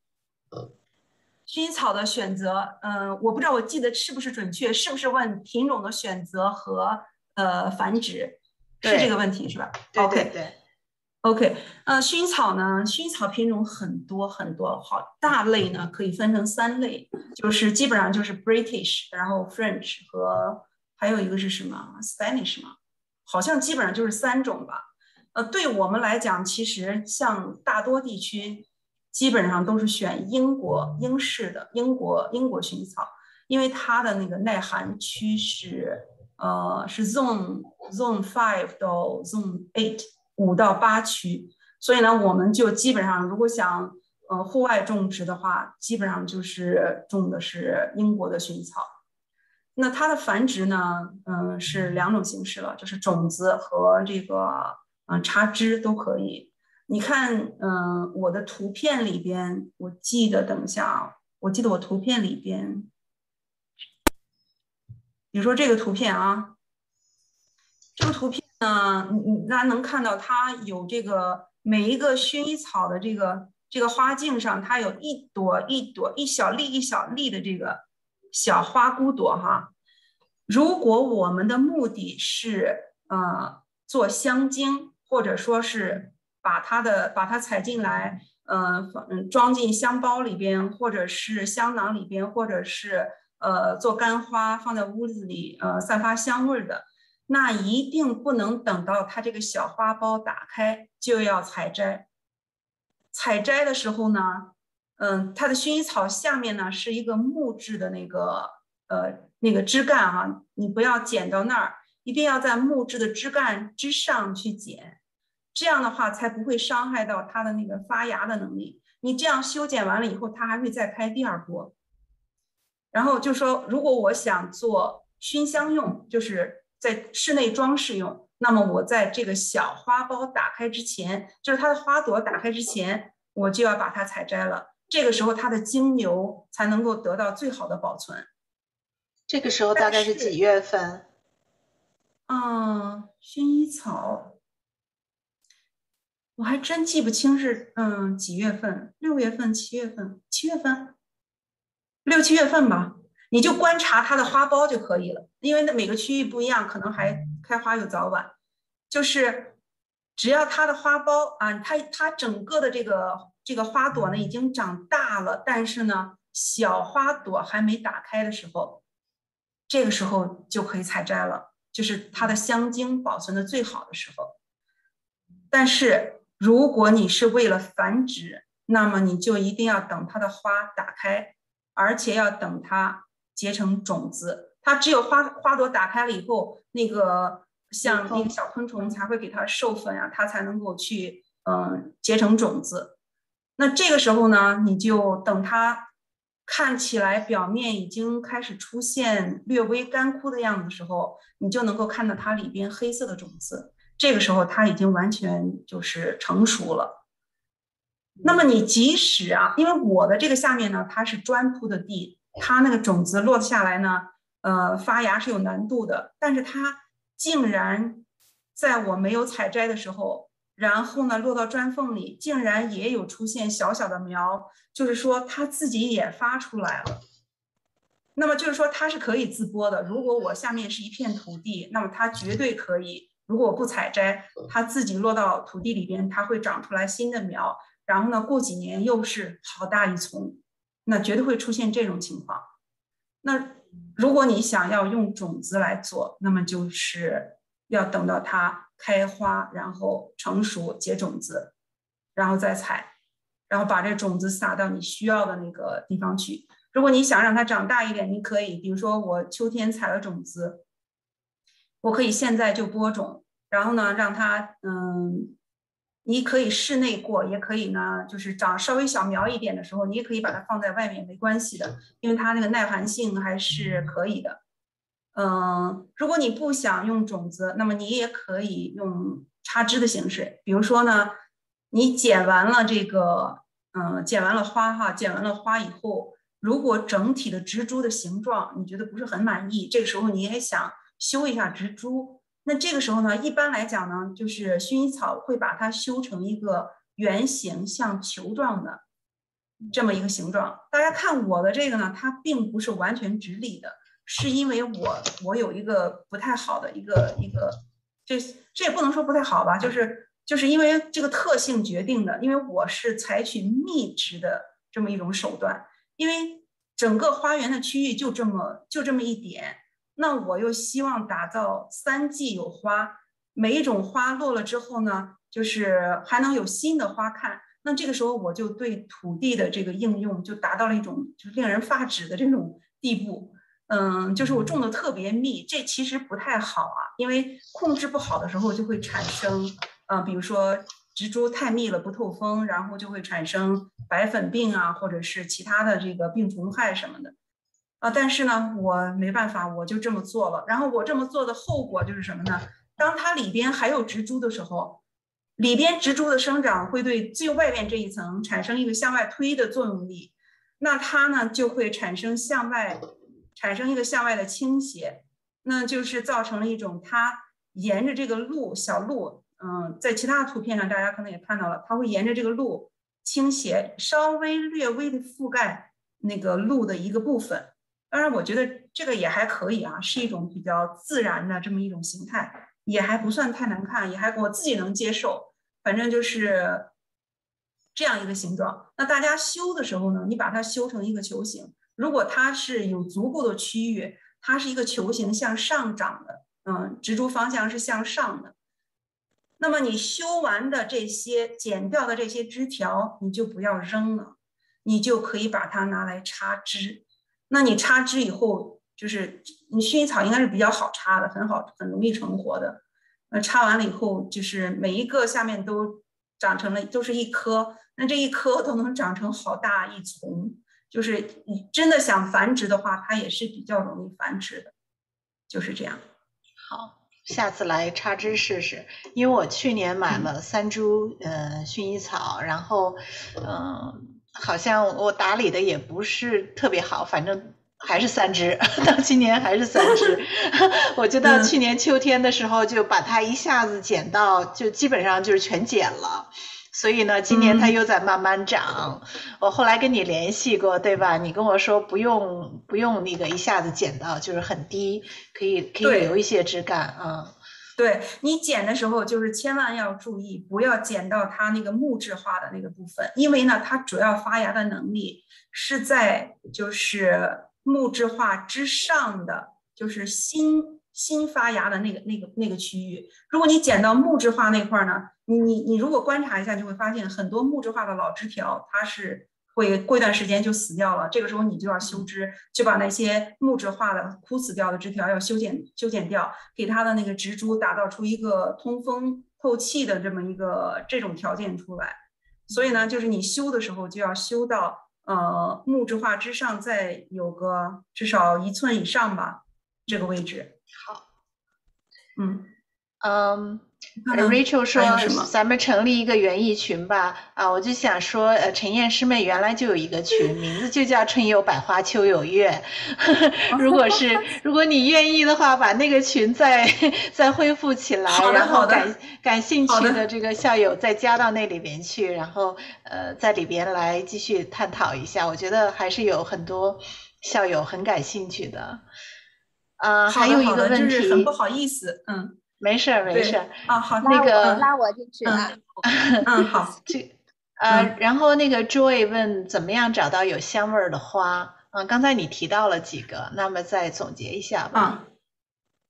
薰衣草的选择，嗯，我不知道我记得是不是准确，是不是问品种的选择和呃繁殖，是这个问题是吧？对对对。OK，呃，薰衣草呢？薰衣草品种很多很多，好大类呢，可以分成三类，就是基本上就是 British，然后 French 和还有一个是什么 Spanish 嘛，好像基本上就是三种吧。呃，对我们来讲，其实像大多地区，基本上都是选英国英式的英国英国薰衣草，因为它的那个耐寒区是呃是 Zone Zone Five 到 Zone Eight。五到八区，所以呢，我们就基本上如果想呃户外种植的话，基本上就是种的是英国的薰衣草。那它的繁殖呢，嗯，是两种形式了，就是种子和这个嗯插枝都可以。你看，嗯，我的图片里边，我记得，等一下啊，我记得我图片里边，比如说这个图片啊，这个图片呢，你你大家能看到它有这个每一个薰衣草的这个这个花茎上，它有一朵一朵一小粒一小粒的这个小花骨朵哈。如果我们的目的是呃做香精，或者说是把它的把它采进来，呃装进香包里边，或者是香囊里边，或者是呃做干花放在屋子里，呃散发香味的，那一定不能等到它这个小花苞打开就要采摘。采摘的时候呢，嗯，它的薰衣草下面呢是一个木质的那个呃。那个枝干啊，你不要剪到那儿，一定要在木质的枝干之上去剪，这样的话才不会伤害到它的那个发芽的能力。你这样修剪完了以后，它还会再开第二波。然后就说，如果我想做熏香用，就是在室内装饰用，那么我在这个小花苞打开之前，就是它的花朵打开之前，我就要把它采摘了。这个时候它的精油才能够得到最好的保存。这个时候大概是几月份？嗯，薰衣草，我还真记不清是嗯几月份，六月份、七月份、七月份，六七月份吧。你就观察它的花苞就可以了，因为那每个区域不一样，可能还开花有早晚。就是只要它的花苞啊，它它整个的这个这个花朵呢已经长大了，但是呢小花朵还没打开的时候。这个时候就可以采摘了，就是它的香精保存的最好的时候。但是如果你是为了繁殖，那么你就一定要等它的花打开，而且要等它结成种子。它只有花花朵打开了以后，那个像那个小昆虫才会给它授粉啊，它才能够去嗯结成种子。那这个时候呢，你就等它。看起来表面已经开始出现略微干枯的样子的时候，你就能够看到它里边黑色的种子。这个时候它已经完全就是成熟了。那么你即使啊，因为我的这个下面呢，它是砖铺的地，它那个种子落下来呢，呃，发芽是有难度的。但是它竟然在我没有采摘的时候。然后呢，落到砖缝里，竟然也有出现小小的苗，就是说它自己也发出来了。那么就是说它是可以自播的。如果我下面是一片土地，那么它绝对可以。如果不采摘，它自己落到土地里边，它会长出来新的苗。然后呢，过几年又是好大一丛，那绝对会出现这种情况。那如果你想要用种子来做，那么就是要等到它。开花，然后成熟结种子，然后再采，然后把这种子撒到你需要的那个地方去。如果你想让它长大一点，你可以，比如说我秋天采了种子，我可以现在就播种，然后呢让它，嗯，你可以室内过，也可以呢，就是长稍微小苗一点的时候，你也可以把它放在外面，没关系的，因为它那个耐寒性还是可以的。嗯，如果你不想用种子，那么你也可以用插枝的形式。比如说呢，你剪完了这个，嗯，剪完了花哈，剪完了花以后，如果整体的植株的形状你觉得不是很满意，这个时候你也想修一下植株，那这个时候呢，一般来讲呢，就是薰衣草会把它修成一个圆形像球状的这么一个形状。大家看我的这个呢，它并不是完全直立的。是因为我我有一个不太好的一个一个，这这也不能说不太好吧，就是就是因为这个特性决定的，因为我是采取密植的这么一种手段，因为整个花园的区域就这么就这么一点，那我又希望打造三季有花，每一种花落了之后呢，就是还能有新的花看，那这个时候我就对土地的这个应用就达到了一种就是令人发指的这种地步。嗯，就是我种的特别密，这其实不太好啊，因为控制不好的时候就会产生，呃，比如说植株太密了不透风，然后就会产生白粉病啊，或者是其他的这个病虫害什么的，啊，但是呢，我没办法，我就这么做了。然后我这么做的后果就是什么呢？当它里边还有植株的时候，里边植株的生长会对最外边这一层产生一个向外推的作用力，那它呢就会产生向外产生一个向外的倾斜，那就是造成了一种它沿着这个路小路，嗯，在其他图片上大家可能也看到了，它会沿着这个路倾斜，稍微略微的覆盖那个路的一个部分。当然，我觉得这个也还可以啊，是一种比较自然的这么一种形态。也还不算太难看，也还我自己能接受。反正就是这样一个形状。那大家修的时候呢，你把它修成一个球形。如果它是有足够的区域，它是一个球形向上长的，嗯，植株方向是向上的。那么你修完的这些剪掉的这些枝条，你就不要扔了，你就可以把它拿来插枝。那你插枝以后。就是你薰衣草应该是比较好插的，很好，很容易成活的。那插完了以后，就是每一个下面都长成了，都是一颗。那这一颗都能长成好大一丛。就是你真的想繁殖的话，它也是比较容易繁殖的。就是这样。好，下次来插枝试试。因为我去年买了三株呃薰衣草，然后嗯，好像我打理的也不是特别好，反正。还是三只，到今年还是三只。我就到去年秋天的时候，就把它一下子剪到，就基本上就是全剪了。所以呢，今年它又在慢慢长。我后来跟你联系过，对吧？你跟我说不用不用那个一下子剪到，就是很低，可以可以留一些枝干啊。对你剪的时候，就是千万要注意，不要剪到它那个木质化的那个部分，因为呢，它主要发芽的能力是在就是。木质化之上的就是新新发芽的那个那个那个区域。如果你剪到木质化那块儿呢，你你你如果观察一下，就会发现很多木质化的老枝条，它是会过一段时间就死掉了。这个时候你就要修枝，就把那些木质化的枯死掉的枝条要修剪修剪掉，给它的那个植株打造出一个通风透气的这么一个这种条件出来。所以呢，就是你修的时候就要修到。呃，木质化之上再有个至少一寸以上吧，这个位置。好，嗯嗯，Rachel 说咱们成立一个园艺群吧。啊，我就想说，呃，陈燕师妹原来就有一个群，名字就叫春有百花，秋有月。如果是 如果你愿意的话，把那个群再 再恢复起来，然后感感兴趣的这个校友再加到那里边去，然后呃，在里边来继续探讨一下。我觉得还是有很多校友很感兴趣的。啊，还有一个问题，很不好意思，嗯，没事儿，没事儿啊，好，那个拉我进去了，嗯，好，这呃，然后那个 Joy 问怎么样找到有香味儿的花，嗯，刚才你提到了几个，那么再总结一下吧。嗯，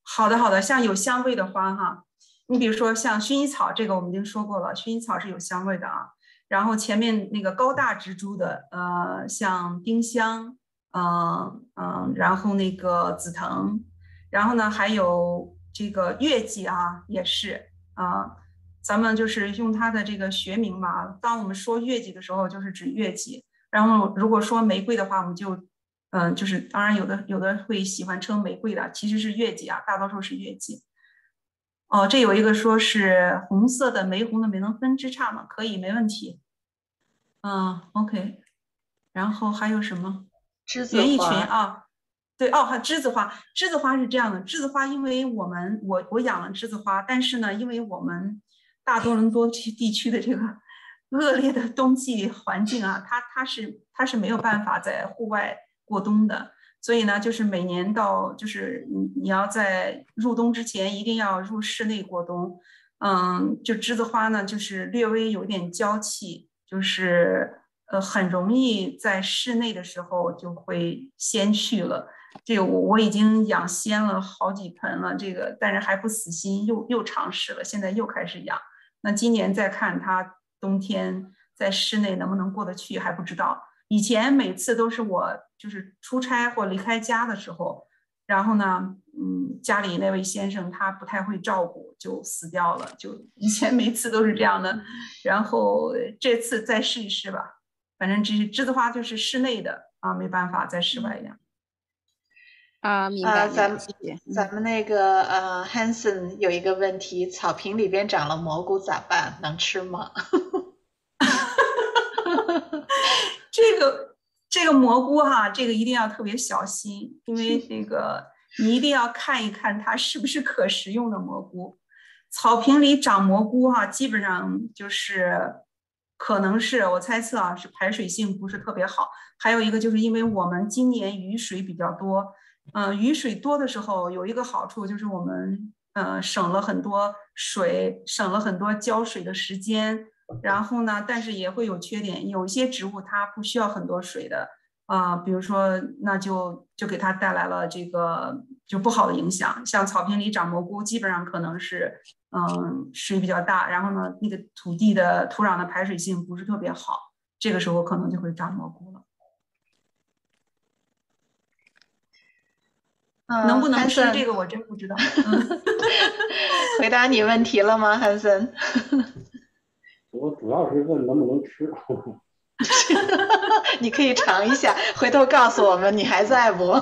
好的，好的，像有香味的花哈，你比如说像薰衣草，这个我们已经说过了，薰衣草是有香味的啊。然后前面那个高大植株的，呃，像丁香。嗯嗯，然后那个紫藤，然后呢还有这个月季啊，也是啊，咱们就是用它的这个学名嘛。当我们说月季的时候，就是指月季。然后如果说玫瑰的话，我们就嗯，就是当然有的有的会喜欢称玫瑰的，其实是月季啊，大多数是月季。哦，这有一个说是红色的玫红的没能分枝杈吗？可以，没问题。嗯，OK。然后还有什么？园艺群啊，对哦，还栀子花。栀子花是这样的，栀子花，因为我们我我养了栀子花，但是呢，因为我们大多伦多区地区的这个 恶劣的冬季环境啊，它它是它是没有办法在户外过冬的，所以呢，就是每年到就是你你要在入冬之前一定要入室内过冬。嗯，就栀子花呢，就是略微有点娇气，就是。呃，很容易在室内的时候就会先去了。这个我我已经养鲜了好几盆了，这个但是还不死心，又又尝试了，现在又开始养。那今年再看它冬天在室内能不能过得去还不知道。以前每次都是我就是出差或离开家的时候，然后呢，嗯，家里那位先生他不太会照顾，就死掉了。就以前每次都是这样的，然后这次再试一试吧。反正这栀子花就是室内的啊，没办法在室外养。啊，明白。咱们咱们那个呃，Hanson 有一个问题：草坪里边长了蘑菇咋办？能吃吗？这个这个蘑菇哈，这个一定要特别小心，因为那个你一定要看一看它是不是可食用的蘑菇。草坪里长蘑菇哈，基本上就是可能是我猜测啊，是排水性不是特别好。还有一个就是因为我们今年雨水比较多，嗯，雨水多的时候有一个好处就是我们呃省了很多水，省了很多浇水的时间。然后呢，但是也会有缺点，有一些植物它不需要很多水的啊，比如说那就就给它带来了这个就不好的影响。像草坪里长蘑菇，基本上可能是嗯水比较大，然后呢那个土地的土壤的排水性不是特别好，这个时候可能就会长蘑菇。能不能吃这个我真不知道。回答你问题了吗，汉森？我主要是问能不能吃。你可以尝一下，回头告诉我们你还在不？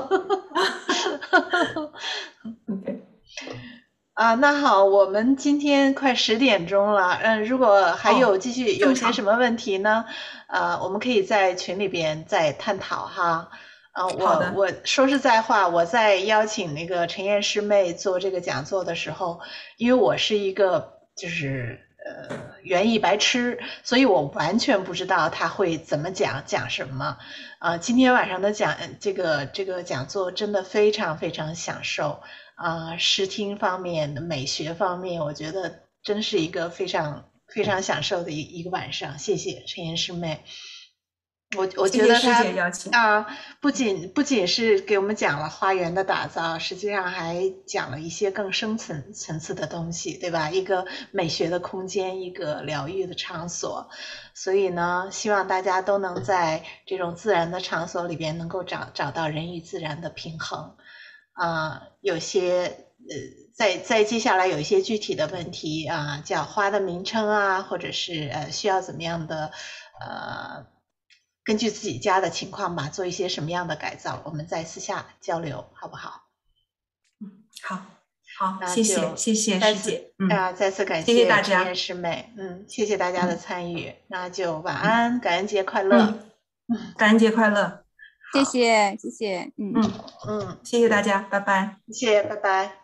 啊，那好，我们今天快十点钟了，嗯，如果还有继续有些什么问题呢？呃，我们可以在群里边再探讨哈。啊，我我说实在话，我在邀请那个陈燕师妹做这个讲座的时候，因为我是一个就是。呃，园艺白痴，所以我完全不知道他会怎么讲，讲什么。啊，今天晚上的讲这个这个讲座真的非常非常享受啊，视听方面的美学方面，我觉得真是一个非常非常享受的一一个晚上。谢谢陈岩师妹。我我觉得他啊，不仅不仅是给我们讲了花园的打造，实际上还讲了一些更深层层次的东西，对吧？一个美学的空间，一个疗愈的场所。所以呢，希望大家都能在这种自然的场所里边，能够找找到人与自然的平衡。啊，有些呃，在在接下来有一些具体的问题啊，叫花的名称啊，或者是呃需要怎么样的呃。根据自己家的情况吧，做一些什么样的改造，我们再私下交流，好不好？嗯，好，好，谢谢，谢谢师姐，啊，再次感谢大家师妹，嗯，谢谢大家的参与，那就晚安，感恩节快乐，嗯，感恩节快乐，谢谢，谢谢，嗯嗯嗯，谢谢大家，拜拜，谢谢，拜拜。